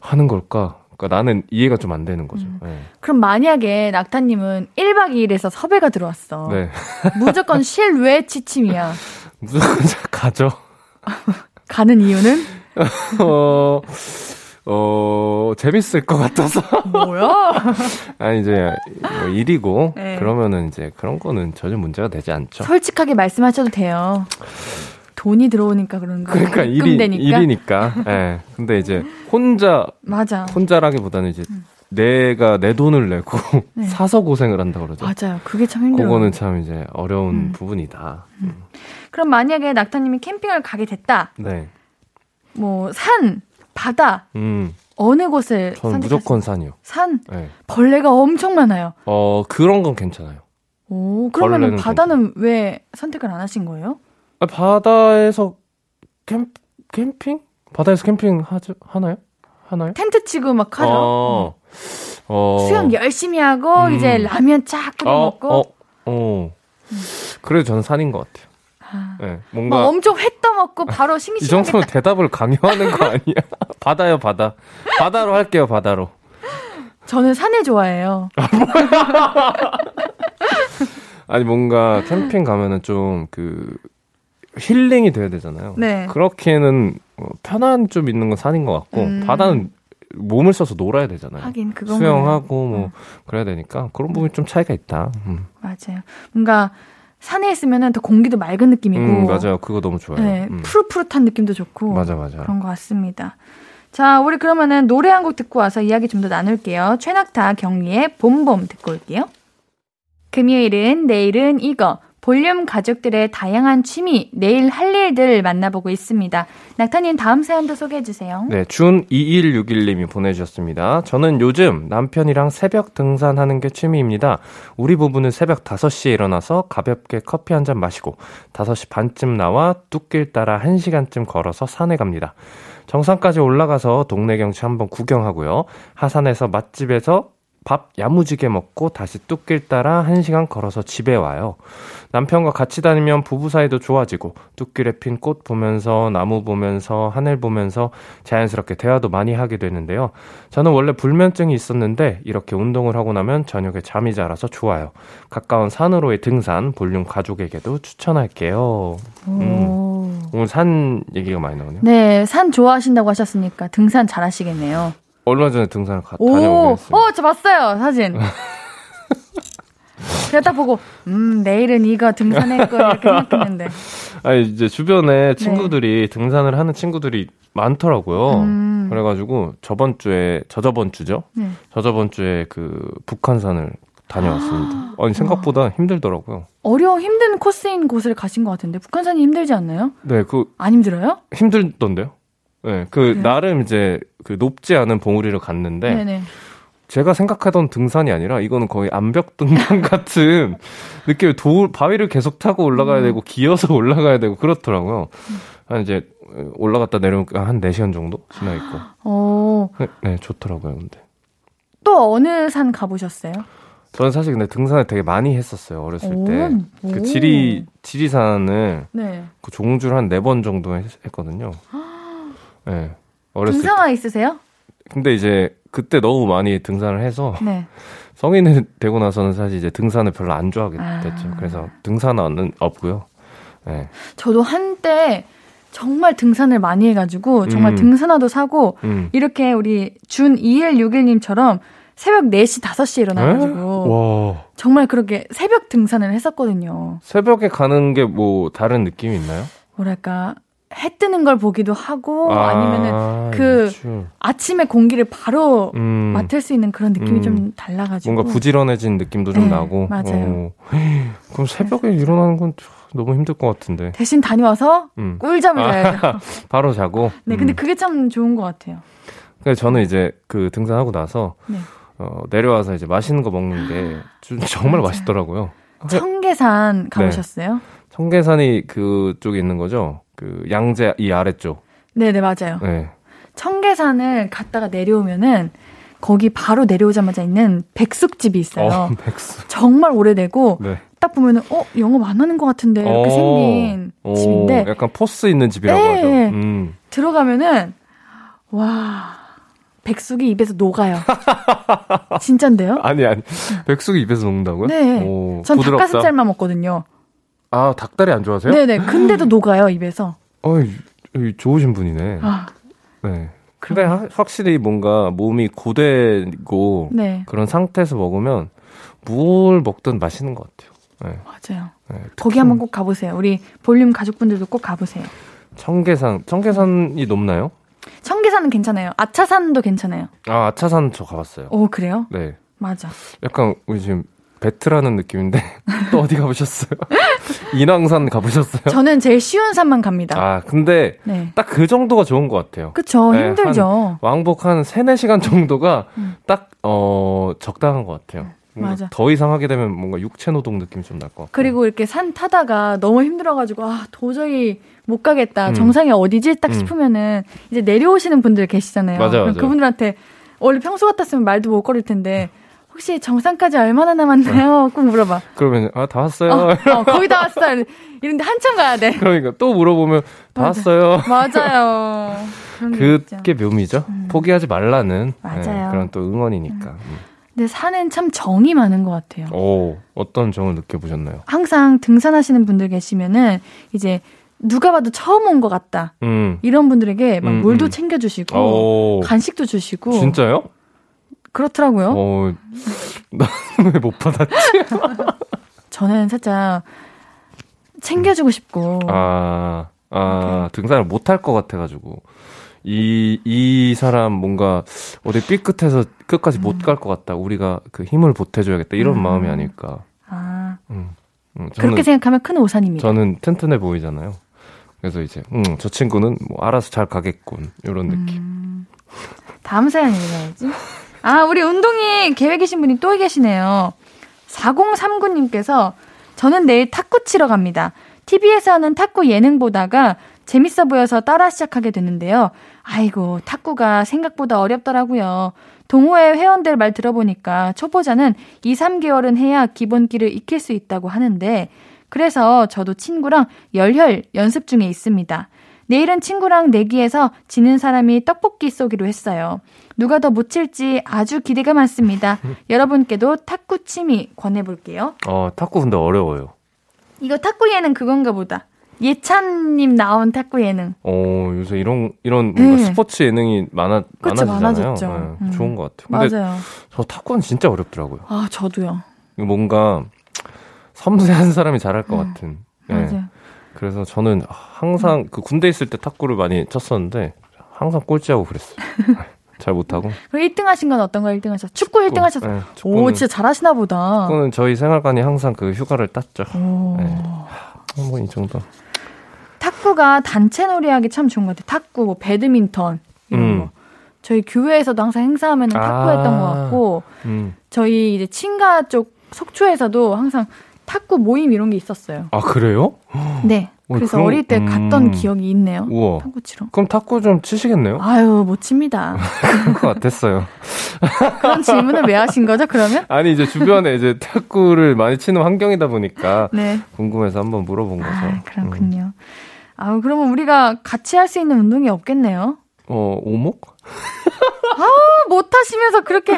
하는 걸까? 그러니까 나는 이해가 좀 안 되는 거죠. 음. 네. 그럼 만약에 낙타님은 1박 2일에서 섭외가 들어왔어. 네. 무조건 실외 지침이야. 무조건 가죠. 가는 이유는? 어, 어, 재밌을 것 같아서. 뭐야? 아니, 이제, 뭐 일이고, 네. 그러면은 이제 그런 거는 전혀 문제가 되지 않죠. 솔직하게 말씀하셔도 돼요. 돈이 들어오니까 그런 거. 그러니까 일이, 입금되니까. 일이니까. 예. 근데 이제 혼자, 맞아. 혼자라기보다는 이제 내가 내 돈을 내고 음. 네. 사서 고생을 한다 그러죠. 맞아요. 그게 참 힘들어요. 그거는 참 이제 어려운 음. 부분이다. 그럼 만약에 낙타님이 캠핑을 가게 됐다. 네. 뭐 산, 바다 음, 어느 곳을 저는? 무조건 산이요. 산 네. 벌레가 엄청 많아요. 어, 그런 건 괜찮아요. 오 그러면 바다는 왜 선택을 안 하신 거예요? 아, 바다에서 캠, 캠핑? 바다에서 캠핑 하죠, 하나요? 하나요? 텐트 치고 막 하죠. 어, 어. 수영 열심히 하고 음. 이제 라면 쫙 끓여 어, 먹고 어, 어. 그래도 저는 산인 것 같아요. 아, 네, 막 뭔가 엄청 회 떠먹고 바로 이 싱싱하게 정도면 대답을 강요하는 거 아니야? 바다요, 바다. 바다로 할게요, 바다로. 저는 산을 좋아해요. 아니 뭔가 캠핑 가면은 좀 그 힐링이 돼야 되잖아요. 네. 그렇게는 어, 편한 좀 있는 건 산인 것 같고 음. 바다는 몸을 써서 놀아야 되잖아요. 하긴 그건 수영하고 뭐 음. 그래야 되니까 그런 부분이 좀 차이가 있다. 음, 맞아요. 뭔가 산에 있으면은 더 공기도 맑은 느낌이고 음, 맞아요. 그거 너무 좋아요. 네, 음. 푸릇푸릇한 느낌도 좋고 맞아 맞아. 그런 것 같습니다. 자, 우리 그러면은 노래 한 곡 듣고 와서 이야기 좀 더 나눌게요. 최낙타 경리의 봄봄 듣고 올게요. 금요일은 내일은 이거 볼륨 가족들의 다양한 취미, 내일 할 일들 만나보고 있습니다. 낙타님 다음 사연도 소개해 주세요. 네, 준 2161님이 보내주셨습니다. 저는 요즘 남편이랑 새벽 등산하는 게 취미입니다. 우리 부부는 새벽 5시에 일어나서 가볍게 커피 한 잔 마시고 5시 반쯤 나와 뚝길 따라 1시간쯤 걸어서 산에 갑니다. 정상까지 올라가서 동네 경치 한번 구경하고요. 하산에서 맛집에서 밥 야무지게 먹고 다시 뚝길 따라 1시간 걸어서 집에 와요. 남편과 같이 다니면 부부 사이도 좋아지고 뚝길에 핀 꽃 보면서 나무 보면서 하늘 보면서 자연스럽게 대화도 많이 하게 되는데요. 저는 원래 불면증이 있었는데 이렇게 운동을 하고 나면 저녁에 잠이 잘 와서 좋아요. 가까운 산으로의 등산 볼륨 가족에게도 추천할게요. 오. 오늘 산 얘기가 많이 나오네요. 네, 산 좋아하신다고 하셨으니까 등산 잘 하시겠네요. 얼마 전에 등산을 가, 오, 다녀오긴 했어요. 어, 저 봤어요, 사진. 그냥 딱 보고, 음, 내일은 이거 등산할 거야, 이렇게 생각했는데. 아니 이제 주변에 친구들이 등산을 하는 친구들이 많더라고요. 네. 음. 그래가지고 저번 주에 저저번 주죠. 네. 저저번 주에 그 북한산을 다녀왔습니다. 아니 생각보다 힘들더라고요. 어려워 힘든 코스인 곳을 가신 것 같은데, 북한산이 힘들지 않나요? 네, 그 안 힘들어요? 힘들던데요. 네, 그 그래요? 나름 이제 그 높지 않은 봉우리를 갔는데 네네. 제가 생각하던 등산이 아니라 이거는 거의 암벽 등반 같은 느낌의 돌 바위를 계속 타고 올라가야 음. 되고 기어서 올라가야 되고 그렇더라고요. 한 이제 올라갔다 내려오니까 한 4시간 정도 지나 있고. 어, 네, 네, 좋더라고요, 근데. 또 어느 산 가보셨어요? 저는 사실 근데 등산을 되게 많이 했었어요, 어렸을 때. 오. 그 지리, 지리산을 네. 그 종주를 한 네 번 정도 했, 거든요 네. 어렸을 때. 등산화 있으세요? 근데 이제 그때 너무 많이 등산을 해서 네. 성인이 되고 나서는 사실 이제 등산을 별로 안 좋아하게 아. 됐죠. 그래서 등산화는 없고요. 네. 저도 한때 정말 등산을 많이 해가지고, 정말 음. 등산화도 사고, 음. 이렇게 우리 준 2161님처럼 새벽 4시, 5시에 일어나가지고, 와. 정말 그렇게 새벽 등산을 했었거든요. 새벽에 가는 게 뭐 다른 느낌이 있나요? 뭐랄까, 해 뜨는 걸 보기도 하고, 아, 아니면은 그 그렇죠. 아침에 공기를 바로 음, 맡을 수 있는 그런 느낌이 음. 좀 달라가지고. 뭔가 부지런해진 느낌도 좀 네, 나고. 맞아요. 어. 그럼 새벽에 일어나는 건 너무 힘들 것 같은데. 대신 다녀와서 음. 꿀잠을 자야죠. 바로 자고. 네, 근데 음. 그게 참 좋은 것 같아요. 그래서 저는 이제 그 등산하고 나서 네. 어, 내려와서 이제 맛있는 거 먹는 게 주- 정말 맞아요. 맛있더라고요. 청계산 네. 가보셨어요? 청계산이 그쪽에 있는 거죠. 그 양재 이 아래쪽. 네, 네, 맞아요. 네. 청계산을 갔다가 내려오면은 거기 바로 내려오자마자 있는 백숙집이 있어요. 어, 백수. 정말 오래되고 네. 딱 보면은 어 영업 안 하는 것 같은데 이렇게 어. 생긴 오, 집인데 약간 포스 있는 집이라고 네. 하죠. 음. 들어가면은 와 백숙이 입에서 녹아요. 진짠데요? 아니 아니. 백숙이 입에서 녹는다고요? 네. 오, 전 부드럽다. 닭가슴살만 먹거든요. 아, 닭다리 안 좋아하세요? 네네. 근데도 녹아요 입에서. 어이, 이 좋으신 분이네. 아, 네. 근데 하- 확실히 뭔가 몸이 고되고 네 그런 상태에서 먹으면 뭘 먹든 맛있는 것 같아요. 네. 맞아요. 네. 거기 한번 꼭 가보세요. 우리 볼륨 가족분들도 꼭 가보세요. 청계산, 청계산이 높나요? 청계산은 괜찮아요. 아차산도 괜찮아요. 아, 아차산 저 가봤어요. 오 그래요? 네. 맞아. 약간 우리 지금 배트라는 느낌인데 또 어디 가보셨어요? 인왕산 가보셨어요? 저는 제일 쉬운 산만 갑니다. 아, 근데 네. 딱그 정도가 좋은 것 같아요. 그쵸. 네, 힘들죠. 왕복 한 3, 4시간 정도가 음. 딱, 어, 적당한 것 같아요. 맞아. 더 이상 하게 되면 뭔가 육체 노동 느낌이 좀 날 것 같고. 그리고 이렇게 산 타다가 너무 힘들어가지고 아 도저히 못 가겠다 음. 정상이 어디지 딱 음. 싶으면은 이제 내려오시는 분들 계시잖아요. 맞아요, 그럼 맞아요. 그분들한테 원래 평소 같았으면 말도 못 걸을 텐데 혹시 정상까지 얼마나 남았나요? 꼭 물어봐. 그러면, 아, 다 왔어요. 어, 어, 거의 다 왔어. 이런데 한참 가야 돼. 그러니까 또 물어보면, 다 맞아. 왔어요. 맞아요. 게. 그게 묘미죠. 음. 포기하지 말라는. 네, 그런 또 응원이니까. 음. 근데 산은 참 정이 많은 것 같아요. 오, 어떤 점을 느껴보셨나요? 항상 등산하시는 분들 계시면은 이제 누가 봐도 처음 온 것 같다. 음. 이런 분들에게 막 음, 물도 음. 챙겨주시고 오. 간식도 주시고 진짜요? 그렇더라고요. 어, 나는 왜못 받았지? 저는 살짝 챙겨주고 싶고 아, 아, 등산을 못 할 것 같아가지고. 이, 이 사람 뭔가 어디 삐끗해서 끝까지 못갈 것 같다. 우리가 그 힘을 보태줘야겠다. 이런 음. 마음이 아닐까. 아, 음. 음, 그렇게 생각하면 큰 오산입니다. 저는 튼튼해 보이잖아요. 그래서 이제, 음, 저 친구는 뭐 알아서 잘 가겠군. 이런 느낌. 음, 다음 사연 읽어야지. 아, 우리 운동이 계획이신 분이 또 계시네요. 4039님께서 저는 내일 탁구 치러 갑니다. TV에서 하는 탁구 예능 보다가 재밌어 보여서 따라 시작하게 됐는데요. 아이고, 탁구가 생각보다 어렵더라고요. 동호회 회원들 말 들어보니까 초보자는 2, 3개월은 해야 기본기를 익힐 수 있다고 하는데, 그래서 저도 친구랑 열혈 연습 중에 있습니다. 내일은 친구랑 내기해서 지는 사람이 떡볶이 쏘기로 했어요. 누가 더 못 칠지 아주 기대가 많습니다. 여러분께도 탁구 취미 권해볼게요. 어, 탁구 근데 어려워요. 이거 탁구 예능 그건가 보다. 예찬님 나온 탁구 예능. 어, 요새 이런, 이런 뭔가 네. 스포츠 예능이 많아, 그쵸, 많아지잖아요. 네, 음. 좋은 것 같아요. 근데 맞아요. 저 탁구는 진짜 어렵더라고요. 아, 저도요. 뭔가 섬세한 사람이 잘할 것 음, 같은. 네. 맞아요. 그래서 저는 항상 그 군대 있을 때 탁구를 많이 쳤었는데 항상 꼴찌하고 그랬어요. 잘 못하고. 그럼 1등 하신 건 어떤 거 1등 하셨어요? 축구 1등 하셨어요? 네, 오, 축구는, 진짜 잘하시나 보다. 축구는 저희 생활관이 항상 그 휴가를 땄죠. 오. 네. 뭐이 정도. 탁구가 단체 놀이하기 참 좋은 것 같아요. 탁구, 뭐 배드민턴 이런 음. 거. 저희 교회에서도 항상 행사하면 탁구 아. 했던 것 같고 음. 저희 이제 친가 쪽 속초에서도 항상 탁구 모임 이런 게 있었어요. 아 그래요? 네. 어, 그래서 그럼- 어릴 때 갔던 음. 기억이 있네요. 우와. 탁구 치러. 그럼 탁구 좀 치시겠네요? 아유, 못 칩니다. 그럴 것 같았어요. 그런 질문을 왜 하신 거죠, 그러면? 아니 이제 주변에 이제 탁구를 많이 치는 환경이다 보니까 네. 궁금해서 한번 물어본 거죠. 아, 그렇군요. 아우, 그러면 우리가 같이 할 수 있는 운동이 없겠네요. 어 오목? 아, 못 하시면서 그렇게.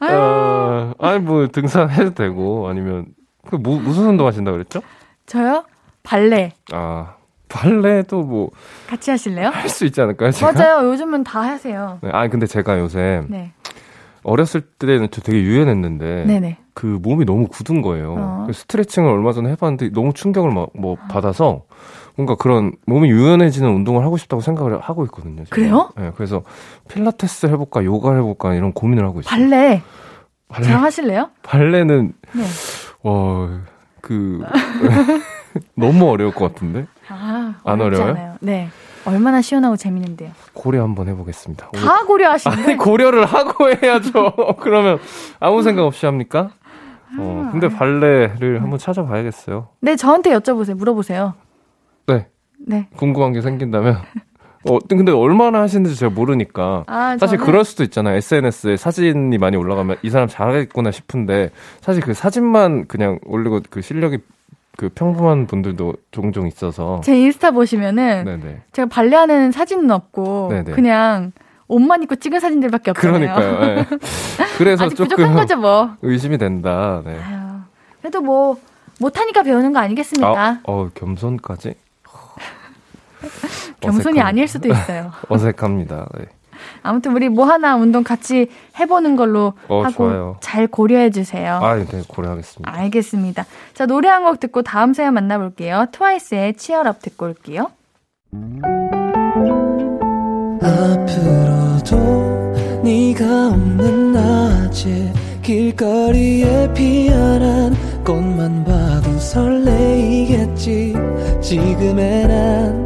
아유. 어, 아니 뭐 등산해도 되고 아니면 그 뭐, 무슨 운동 하신다 그랬죠? 저요? 발레. 아 발레도 뭐할수 같이 하실래요? 있지 않을까요? 제가? 맞아요. 요즘은 다 하세요. 네, 아니 근데 제가 요새 네. 어렸을 때는 저 되게 유연했는데 네네. 그 몸이 너무 굳은 거예요. 어. 그래서 스트레칭을 얼마 전에 해봤는데 너무 충격을 막 뭐 받아서 뭔가 그런 몸이 유연해지는 운동을 하고 싶다고 생각을 하고 있거든요. 지금. 그래요? 네, 그래서 필라테스 해볼까, 요가 해볼까 이런 고민을 하고 있어요. 발레. 발레 저랑 하실래요? 발레는 네. 와, 그, 너무 어려울 것 같은데? 아, 안 어려워요? 않아요. 네. 얼마나 시원하고 재밌는데요. 고려 한번 해보겠습니다. 다 고려하시는데. 아니, 고려를 하고 해야죠. 그러면 아무 생각 없이 합니까? 어, 근데 발레를 한번 찾아봐야겠어요. 네, 저한테 여쭤보세요. 물어보세요. 네, 네. 궁금한 게 생긴다면. 어, 근데 얼마나 하시는지 제가 모르니까. 아, 사실 저는- 그럴 수도 있잖아요. SNS에 사진이 많이 올라가면 이 사람 잘하겠구나 싶은데 사실 그 사진만 그냥 올리고 그 실력이 그 평범한 분들도 종종 있어서. 제 인스타 보시면은 네네. 제가 발레하는 사진은 없고 네네. 그냥 옷만 입고 찍은 사진들밖에 없잖아요. 그러니까요. 예. 그래서 아직 조금 부족한 거죠, 뭐. 의심이 된다. 네. 아유, 그래도 뭐 못하니까 배우는 거 아니겠습니까? 아, 어, 겸손까지? 겸손이 어색합니다. 아닐 수도 있어요. 어색합니다. 네. 아무튼 우리 뭐 하나 운동 같이 해보는 걸로 어, 하고 좋아요. 잘 고려해 주세요. 아, 네, 고려하겠습니다. 알겠습니다. 자, 노래 한 곡 듣고 다음 사연 만나볼게요. 트와이스의 치얼업 듣고 올게요. 앞으로도 네가 없는 낮에 길거리에 피어난 꽃만 봐도 설레이겠지 지금의 난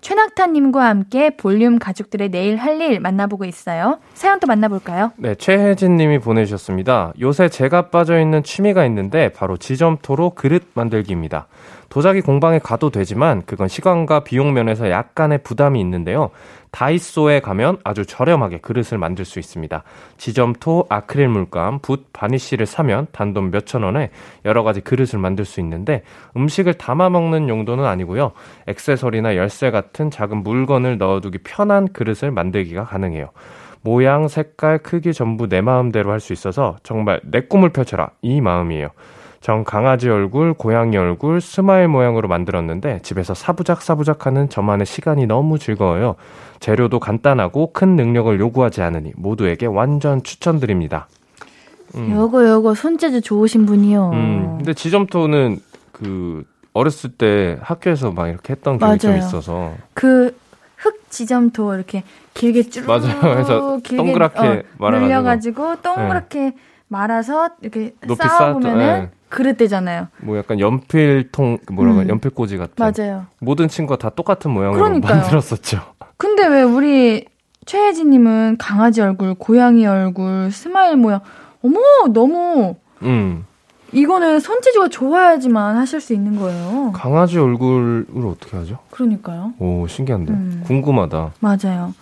최낙타님과 함께 볼륨 가족들의 내일 할 일 만나보고 있어요. 사연 또 만나볼까요? 네, 최혜진 님이 보내주셨습니다. 요새 제가 빠져있는 취미가 있는데 바로 지점토로 그릇 만들기입니다. 도자기 공방에 가도 되지만 그건 시간과 비용 면에서 약간의 부담이 있는데요. 다이소에 가면 아주 저렴하게 그릇을 만들 수 있습니다. 지점토, 아크릴 물감, 붓, 바니쉬를 사면 단돈 몇천 원에 여러 가지 그릇을 만들 수 있는데 음식을 담아 먹는 용도는 아니고요. 액세서리나 열쇠 같은 작은 물건을 넣어두기 편한 그릇을 만들기가 가능해요. 모양, 색깔, 크기 전부 내 마음대로 할 수 있어서 정말 내 꿈을 펼쳐라 이 마음이에요. 전 강아지 얼굴, 고양이 얼굴, 스마일 모양으로 만들었는데 집에서 사부작 사부작 하는 저만의 시간이 너무 즐거워요. 재료도 간단하고 큰 능력을 요구하지 않으니 모두에게 완전 추천드립니다. 음. 요거 요거 손재주 좋으신 분이요. 음, 근데 지점토는 그 어렸을 때 학교에서 막 이렇게 했던 기억이 좀 있어서 그 흙 지점토 이렇게 길게 쭉 맞아요. 그래서 길게 동그랗게 어, 말아가지고 늘려가지고 동그랗게 네. 말아서 이렇게 쌓아보면은 네. 그릇되잖아요. 뭐 약간 연필통 뭐라고 음. 연필꽂이 같은. 맞아요. 모든 친구가 다 똑같은 모양으로 그러니까요. 만들었었죠. 근데 왜 우리 최혜진님은 강아지 얼굴, 고양이 얼굴, 스마일 모양. 어머 너무. 음. 이거는 손재주가 좋아야지만 하실 수 있는 거예요. 강아지 얼굴을 어떻게 하죠? 그러니까요. 오 신기한데. 음. 궁금하다. 맞아요.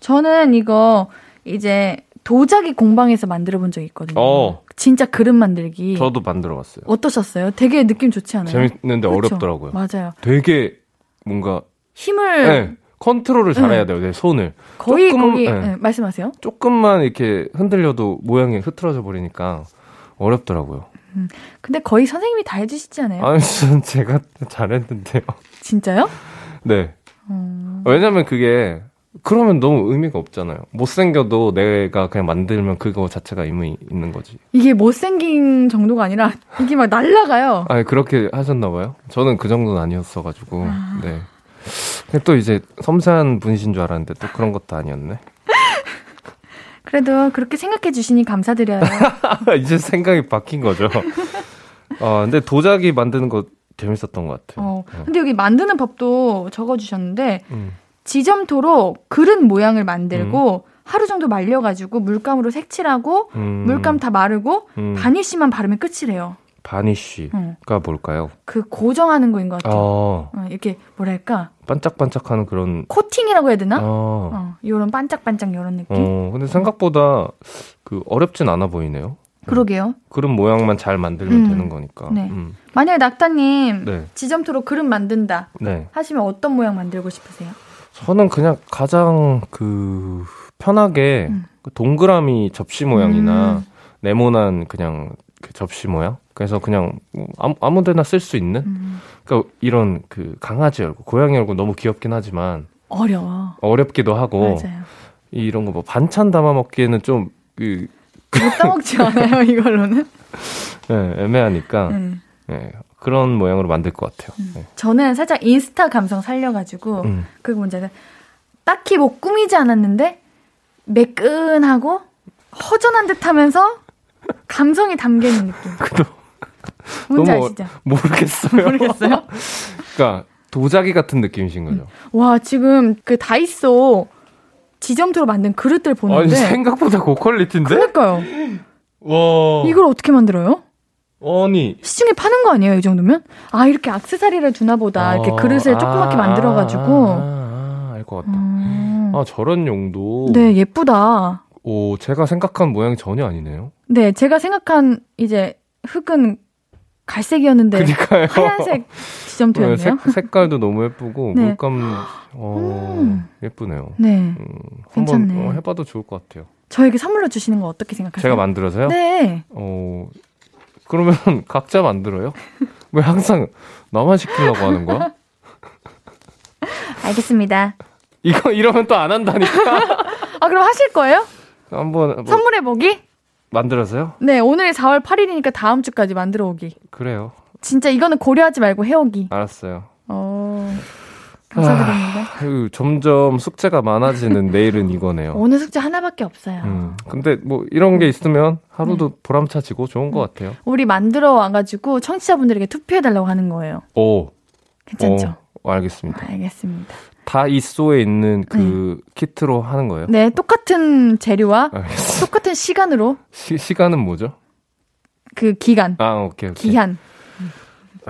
저는 이거 이제 도자기 공방에서 만들어 본 적이 있거든요. 어. 진짜 그릇 만들기. 저도 만들어 봤어요. 어떠셨어요? 되게 느낌 좋지 않아요? 재밌는데 그렇죠? 어렵더라고요. 맞아요. 되게 뭔가 힘을 네, 컨트롤을 잘해야 네. 돼요. 내 손을. 거의 조금, 거기 네. 네, 말씀하세요. 조금만 이렇게 흔들려도 모양이 흐트러져 버리니까 어렵더라고요. 음, 근데 거의 선생님이 다 해주시지 않아요? 아니, 제가 잘했는데요. 진짜요? 네. 음... 왜냐면 그게 그러면 너무 의미가 없잖아요. 못생겨도 내가 그냥 만들면 그거 자체가 의미 있는 거지. 이게 못생긴 정도가 아니라 이게 막 날라가요. 아 그렇게 하셨나 봐요. 저는 그 정도는 아니었어 가지고. 아... 네. 또 이제 섬세한 분이신 줄 알았는데 또 그런 것도 아니었네. 그래도 그렇게 생각해 주시니 감사드려요. 이제 생각이 바뀐 거죠. 어, 근데 도자기 만드는 거 재밌었던 것 같아요. 어, 근데 여기 만드는 법도 적어주셨는데, 음. 지점토로 그릇 모양을 만들고 음. 하루 정도 말려가지고 물감으로 색칠하고 음. 물감 다 마르고 음. 바니쉬만 바르면 끝이래요. 바니쉬가 응. 뭘까요? 그 고정하는 거인 것 같아요. 어. 어, 이렇게 뭐랄까 반짝반짝하는 그런 코팅이라고 해야 되나? 어. 어 요런 반짝반짝 요런 느낌. 어, 근데 생각보다 그 어렵진 않아 보이네요. 그러게요. 그런 모양만 잘 만들면 음. 되는 거니까. 네. 음. 만약에 낙타님 네. 지점토로 그릇 만든다 네. 하시면 어떤 모양 만들고 싶으세요? 저는 그냥 가장 그 편하게 음. 그 동그라미 접시 모양이나 음. 네모난 그냥 그 접시 모양. 그래서 그냥 뭐 아무, 아무 데나 쓸 수 있는. 음. 그러니까 이런 그 강아지 얼굴, 고양이 얼굴 너무 귀엽긴 하지만 어려워. 어렵기도 하고. 맞아요. 이런 거 뭐 반찬 담아 먹기에는 좀 그. 못 따먹지 않아요 이걸로는? 네, 애매하니까. 음. 네, 그런 모양으로 만들 것 같아요. 음. 네. 저는 살짝 인스타 감성 살려가지고 음. 그 문제는 딱히 뭐 꾸미지 않았는데 매끈하고 허전한 듯하면서 감성이 담겨 있는 느낌. 뭔지 아시죠? 모르겠어요. 모르겠어요? 그러니까 도자기 같은 느낌이신 거죠. 음. 와 지금 그 다이소 지점토로 만든 그릇들 보는데 아니, 생각보다 고퀄리티인데? 그러니까요. 와 이걸 어떻게 만들어요? 아니 시중에 파는 거 아니에요 이 정도면? 아 이렇게 악세사리를 두나 보다 아, 이렇게 그릇을 조그맣게 아, 만들어가지고 아, 알것 같다. 음. 아 저런 용도. 네 예쁘다. 오 제가 생각한 모양이 전혀 아니네요. 네 제가 생각한 이제 흙은 갈색이었는데 그러니까요. 하얀색 지점토였네요. 네, 색, 깔도 너무 예쁘고 네. 물감 어, 음. 예쁘네요. 네, 음, 한번 괜찮네. 어, 해봐도 좋을 것 같아요. 저에게 선물로 주시는 거 어떻게 생각하세요? 제가 만들어서요? 네. 어 그러면 각자 만들어요? 왜 항상 나만 시키려고 하는 거야? 알겠습니다. 이거 이러면 또 안 한다니까. 아 그럼 하실 거예요? 한번 뭐 선물해 보기? 만들어서요? 네, 오늘 4월 8일이니까 다음 주까지 만들어 오기. 그래요. 진짜 이거는 고려하지 말고 해오기. 알았어요. 어. 감사드립니다. 아, 점점 숙제가 많아지는 내일은 이거네요. 오늘 숙제 하나밖에 없어요. 음, 근데 뭐 이런 게 있으면 하루도 네. 보람차지고 좋은 것 같아요. 우리 만들어 와가지고 청취자분들에게 투표해달라고 하는 거예요. 오. 괜찮죠? 오. 어, 알겠습니다. 알겠습니다. 다 이소에 있는 그 키트로 하는 거예요? 네, 똑같은 재료와 알겠습니다. 똑같은 시간으로 시, 시간은 뭐죠? 그 기간, 아, 오케이, 오케이. 기한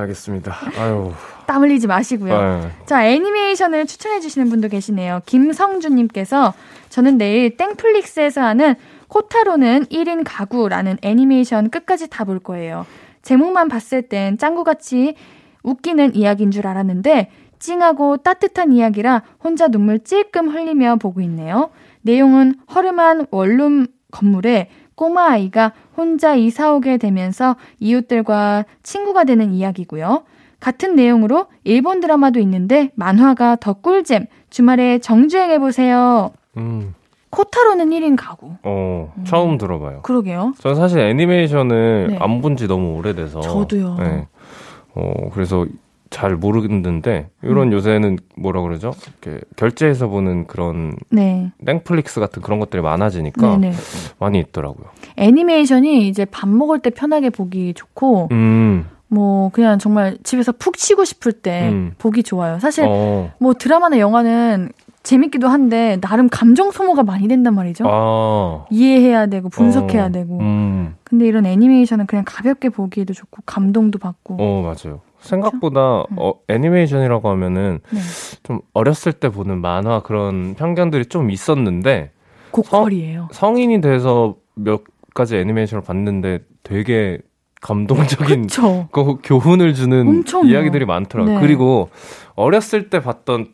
알겠습니다. 아유. 땀 흘리지 마시고요. 아유. 자, 애니메이션을 추천해 주시는 분도 계시네요. 김성준님께서 저는 내일 땡플릭스에서 하는 코타로는 1인 가구라는 애니메이션 끝까지 다 볼 거예요. 제목만 봤을 땐 짱구같이 웃기는 이야기인 줄 알았는데 찡하고 따뜻한 이야기라 혼자 눈물 찔끔 흘리며 보고 있네요. 내용은 허름한 원룸 건물에 꼬마 아이가 혼자 이사 오게 되면서 이웃들과 친구가 되는 이야기고요. 같은 내용으로 일본 드라마도 있는데 만화가 더 꿀잼. 주말에 정주행해 보세요. 음. 코타로는 1인 가구. 어, 처음 들어봐요. 그러게요. 전 사실 애니메이션을 네. 안본 지 너무 오래돼서. 저도요. 네. 어, 그래서 잘 모르겠는데, 이런 음. 요새는 뭐라 그러죠? 이렇게 결제해서 보는 그런 네. 땡플릭스 같은 그런 것들이 많아지니까 네네. 많이 있더라고요. 애니메이션이 이제 밥 먹을 때 편하게 보기 좋고, 음, 뭐, 그냥 정말 집에서 푹 쉬고 싶을 때 음. 보기 좋아요. 사실, 어, 뭐 드라마나 영화는 재밌기도 한데, 나름 감정 소모가 많이 된단 말이죠. 아, 이해해야 되고, 분석해야 어, 되고. 음, 근데 이런 애니메이션은 그냥 가볍게 보기에도 좋고, 감동도 받고. 어, 맞아요. 생각보다 음. 어, 애니메이션이라고 하면은 네. 좀 어렸을 때 보는 만화 그런 편견들이 좀 있었는데 고퀄이에요. 성인이 돼서 몇 가지 애니메이션을 봤는데 되게 감동적인 그쵸. 그 교훈을 주는 엄청요. 이야기들이 많더라고요. 네. 그리고 어렸을 때 봤던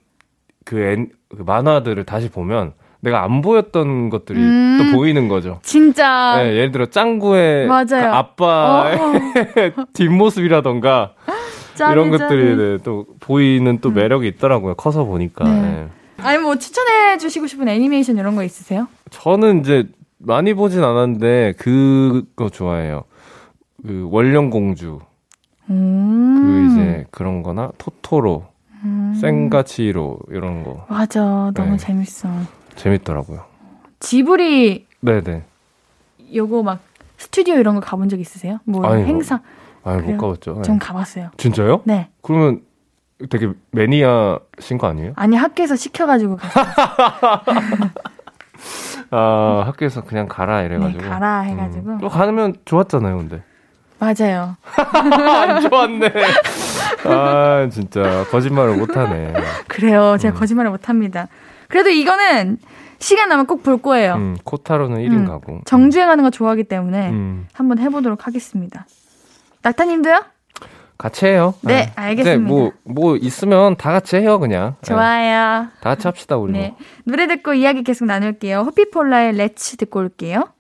그, 애, 그 만화들을 다시 보면 내가 안 보였던 것들이 음. 또 보이는 거죠. 진짜. 네, 예를 들어 짱구의 맞아요. 그 아빠의 어, 뒷모습이라던가 이런. 것들이 네, 또 보이는 또 매력이 있더라고요. 커서 보니까. 네. 네. 아니 뭐 추천해 주시고 싶은 애니메이션 이런 거 있으세요? 저는 이제 많이 보진 않았는데 그거 좋아해요. 그 원령공주 음. 그 이제 그런 거나 토토로 음. 생가치로 이런 거 맞아. 너무 네. 재밌어. 재밌더라고요. 지브리 네네. 요거 막 스튜디오 이런 거 가본 적 있으세요? 뭐 아니, 뭐, 행사 그래요? 못 가봤죠. 네. 전 가봤어요. 진짜요? 네. 그러면 되게 매니아신 거 아니에요? 아니 학교에서 시켜가지고 갔어요. 아 학교에서 그냥 가라 이래가지고. 네, 가라 해가지고. 음. 또 가면 좋았잖아요, 근데. 맞아요. 안 좋았네. 아 진짜 거짓말을 못하네. 그래요. 제가 음. 거짓말을 못합니다. 그래도 이거는 시간 나면 꼭 볼 거예요. 음, 코타로는 1인 음, 가고. 정주행 하는 거 좋아하기 때문에 음, 한번 해보도록 하겠습니다. 낙타님도요? 같이 해요. 네, 알겠습니다. 뭐, 뭐 있으면 다 같이 해요, 그냥. 네, 좋아요. 다 같이 합시다, 우리. 네. 뭐. 노래 듣고 이야기 계속 나눌게요. 호피폴라의 Let's 듣고 올게요.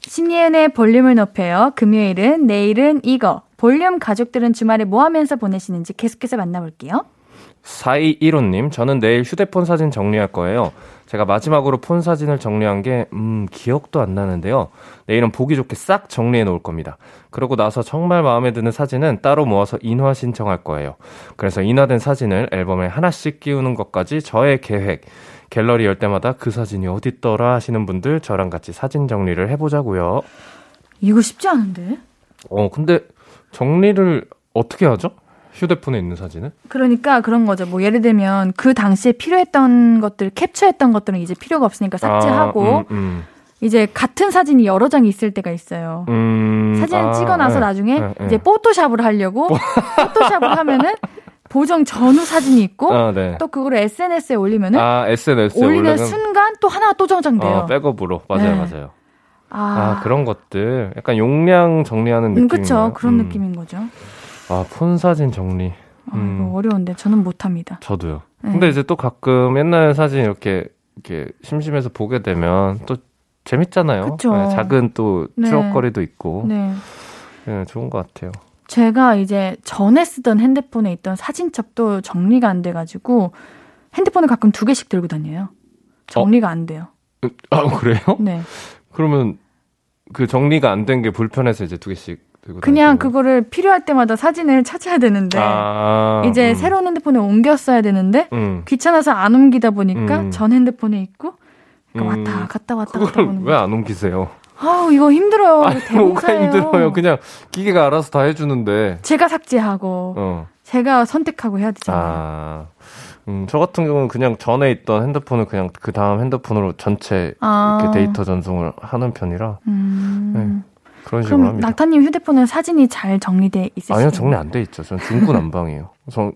신예은의 볼륨을 높여요. 금요일은 내일은 이거. 볼륨 가족들은 주말에 뭐 하면서 보내시는지 계속해서 만나볼게요. 4215님, 저는 내일 휴대폰 사진 정리할 거예요. 제가 마지막으로 폰 사진을 정리한 게, 음, 기억도 안 나는데요. 내일은 보기 좋게 싹 정리해 놓을 겁니다. 그러고 나서 정말 마음에 드는 사진은 따로 모아서 인화 신청할 거예요. 그래서 인화된 사진을 앨범에 하나씩 끼우는 것까지 저의 계획. 갤러리 열 때마다 그 사진이 어딨더라 하시는 분들 저랑 같이 사진 정리를 해보자고요. 이거 쉽지 않은데? 어, 근데 정리를 어떻게 하죠? 휴대폰에 있는 사진은? 그러니까 그런 거죠. 뭐 예를 들면 그 당시에 필요했던 것들, 캡처했던 것들은 이제 필요가 없으니까 삭제하고 아, 음, 이제 같은 사진이 여러 장이 있을 때가 있어요. 음. 음, 사진을 아, 찍어놔서 네, 나중에 네, 네. 이제 포토샵을 하려고 포토샵을 하면은 보정 전후 사진이 있고 아, 네. 또 그거를 SNS에 올리면은 아, SNS에 올리는 올리는 순간 또 하나가 또 정장돼요. 어, 백업으로. 맞아요, 네. 맞아요. 아, 그런 것들. 약간 용량 정리하는 음, 느낌. 그쵸. 그런 느낌인 거죠. 아, 폰 사진 정리. 아, 음. 이거 어려운데 저는 못합니다. 저도요. 네. 근데 이제 또 가끔 옛날 사진 이렇게, 이렇게 심심해서 보게 되면 또 재밌잖아요. 네, 작은 또 네. 추억거리도 있고. 네. 네, 좋은 것 같아요. 제가 이제 전에 쓰던 핸드폰에 있던 사진첩도 정리가 안 돼가지고 핸드폰을 가끔 두 개씩 들고 다녀요. 정리가 안 돼요. 아, 그래요? 네. 그러면 그 정리가 안 된 게 불편해서 이제 두 개씩 그냥 그거를 필요할 때마다 사진을 찾아야 되는데 아, 이제 음. 새로운 핸드폰에 옮겼어야 되는데 음. 귀찮아서 안 옮기다 보니까 음. 전 핸드폰에 있고 그러니까 음. 왔다 갔다 왔다 갔다 그걸 하는 왜 거. 안 옮기세요? 아우 이거 힘들어요. 아니, 뭐가. 힘들어요. 그냥 기계가 알아서 다 해주는데. 제가 삭제하고 어. 제가 선택하고 해야 되잖아요. 아, 음, 저 같은 경우는 그냥 전에 있던 핸드폰을 그냥 그 다음 핸드폰으로 전체 아. 이렇게 데이터 전송을 하는 편이라 음. 네, 그런 식으로 합니다. 낙타님 휴대폰은 사진이 잘 정리돼 있으시죠? 아니요, 정리 안 돼 있죠. 전 중구난방이에요. 저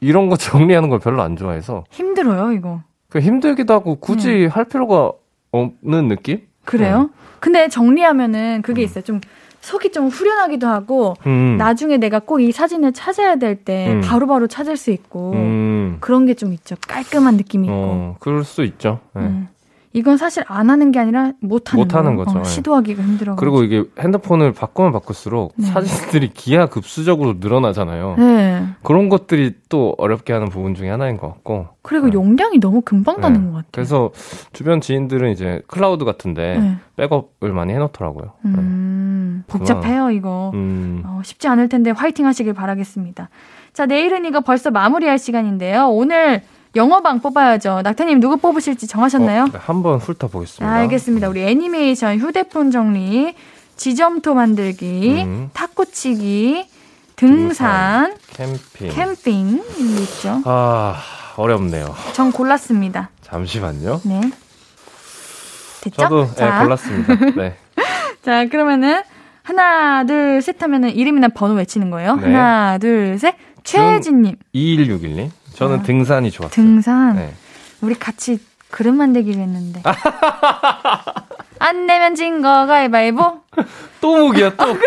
이런 거 정리하는 걸 별로 안 좋아해서 힘들어요, 이거. 그 힘들기도 하고 굳이 네. 할 필요가 없는 느낌? 그래요? 근데 정리하면은 그게 있어요. 좀 속이 좀 후련하기도 하고 음. 나중에 내가 꼭 이 사진을 찾아야 될때 음. 바로바로 찾을 수 있고 음. 그런 게 좀 있죠. 깔끔한 느낌이 있고. 어, 그럴 수 있죠. 네. 음. 이건 사실 안 하는 게 아니라 못 하는, 못 하는 거. 거죠. 어, 네. 시도하기가 힘들어. 그리고 이게 핸드폰을 바꾸면 바꿀수록 네. 사진들이 기하급수적으로 늘어나잖아요. 네. 그런 것들이 또 어렵게 하는 부분 중에 하나인 것 같고. 그리고 네. 용량이 너무 금방 네. 나는 것 같아요. 그래서 주변 지인들은 이제 클라우드 같은데 네. 백업을 많이 해놓더라고요. 네. 음, 복잡해요, 이거. 음. 어, 쉽지 않을 텐데 화이팅 하시길 바라겠습니다. 자, 내일은 이거 벌써 마무리할 시간인데요. 오늘 영어방 뽑아야죠. 낙타님 누구 뽑으실지 정하셨나요? 어, 네, 한번 훑어보겠습니다. 알겠습니다. 우리 애니메이션, 휴대폰 정리, 지점토 만들기, 음. 탁구치기, 등산, 캠핑. 캠핑 이게 있죠. 아, 어렵네요. 전 골랐습니다. 잠시만요. 네. 됐죠? 저도 네, 자, 골랐습니다. 네. 자, 그러면은 하나, 둘, 셋 하면은 이름이나 번호 외치는 거예요. 네. 하나, 둘, 셋. 최혜진님 2161님. 저는 아, 등산이 좋았어요. 등산. 네. 우리 같이 그릇 만들기로 했는데. 안 내면 진 거 가위바위보. 또 목이야, 또. 그러네?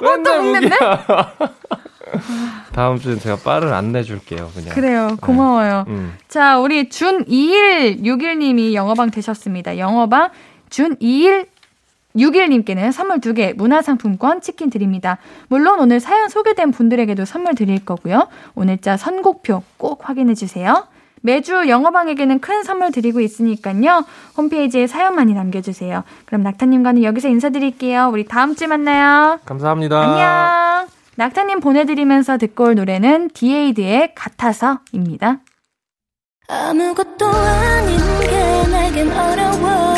어, 또 먹는데? 다음 주엔 제가 빠를 안 내 줄게요, 그냥. 그래요. 고마워요. 음. 자, 우리 준2161님이 영어방 되셨습니다. 영어방 준21 61님께는 선물 2개, 문화상품권, 치킨 드립니다. 물론 오늘 사연 소개된 분들에게도 선물 드릴 거고요. 오늘 자 선곡표 꼭 확인해주세요. 매주 영어방에게는 큰 선물 드리고 있으니까요. 홈페이지에 사연 많이 남겨주세요. 그럼 낙타님과는 여기서 인사드릴게요. 우리 다음 주에 만나요. 감사합니다. 안녕. 낙타님 보내드리면서 듣고 올 노래는 디에이드의 같아서입니다. 아무것도 아닌 게 내겐 어려워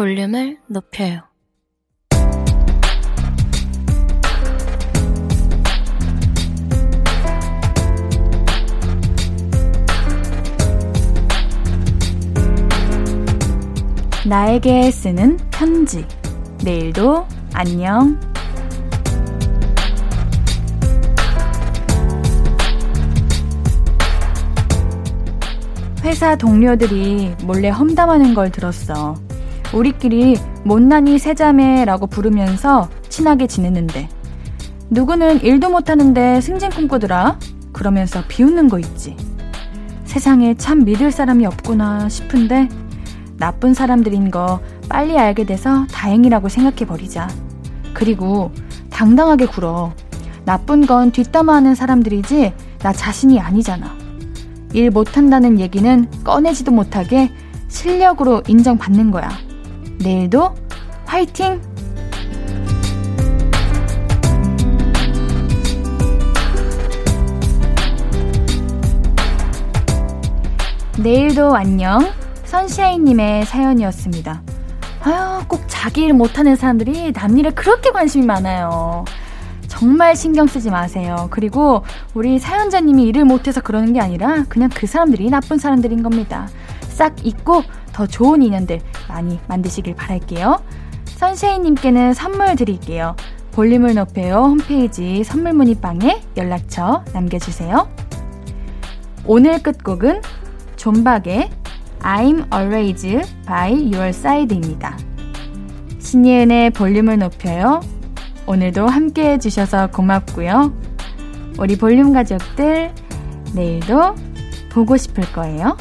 볼륨을 높여요 나에게 쓰는 편지. 내일도 안녕. 회사 동료들이 몰래 험담하는 걸 들었어. 우리끼리 못난이 세자매라고 부르면서 친하게 지냈는데 누구는 일도 못하는데 승진 꿈꾸더라 그러면서 비웃는 거 있지. 세상에 참 믿을 사람이 없구나 싶은데 나쁜 사람들인 거 빨리 알게 돼서 다행이라고 생각해 버리자. 그리고 당당하게 굴어. 나쁜 건 뒷담화하는 사람들이지 나 자신이 아니잖아. 일 못한다는 얘기는 꺼내지도 못하게 실력으로 인정받는 거야. 내일도 화이팅! 내일도 안녕. 선샤인님의 사연이었습니다. 아유, 꼭 자기 일 못하는 사람들이 남 일에 그렇게 관심이 많아요. 정말 신경 쓰지 마세요. 그리고 우리 사연자님이 일을 못해서 그러는 게 아니라 그냥 그 사람들이 나쁜 사람들인 겁니다. 싹 잊고 더 좋은 인연들 많이 만드시길 바랄게요. 선샤인님께는 선물 드릴게요. 볼륨을 높여요 홈페이지 선물 문의방에 연락처 남겨주세요. 오늘 끝곡은 존박의 I'm always by your side입니다. 신예은의 볼륨을 높여요. 오늘도 함께 해주셔서 고맙고요. 우리 볼륨 가족들, 내일도 보고 싶을 거예요.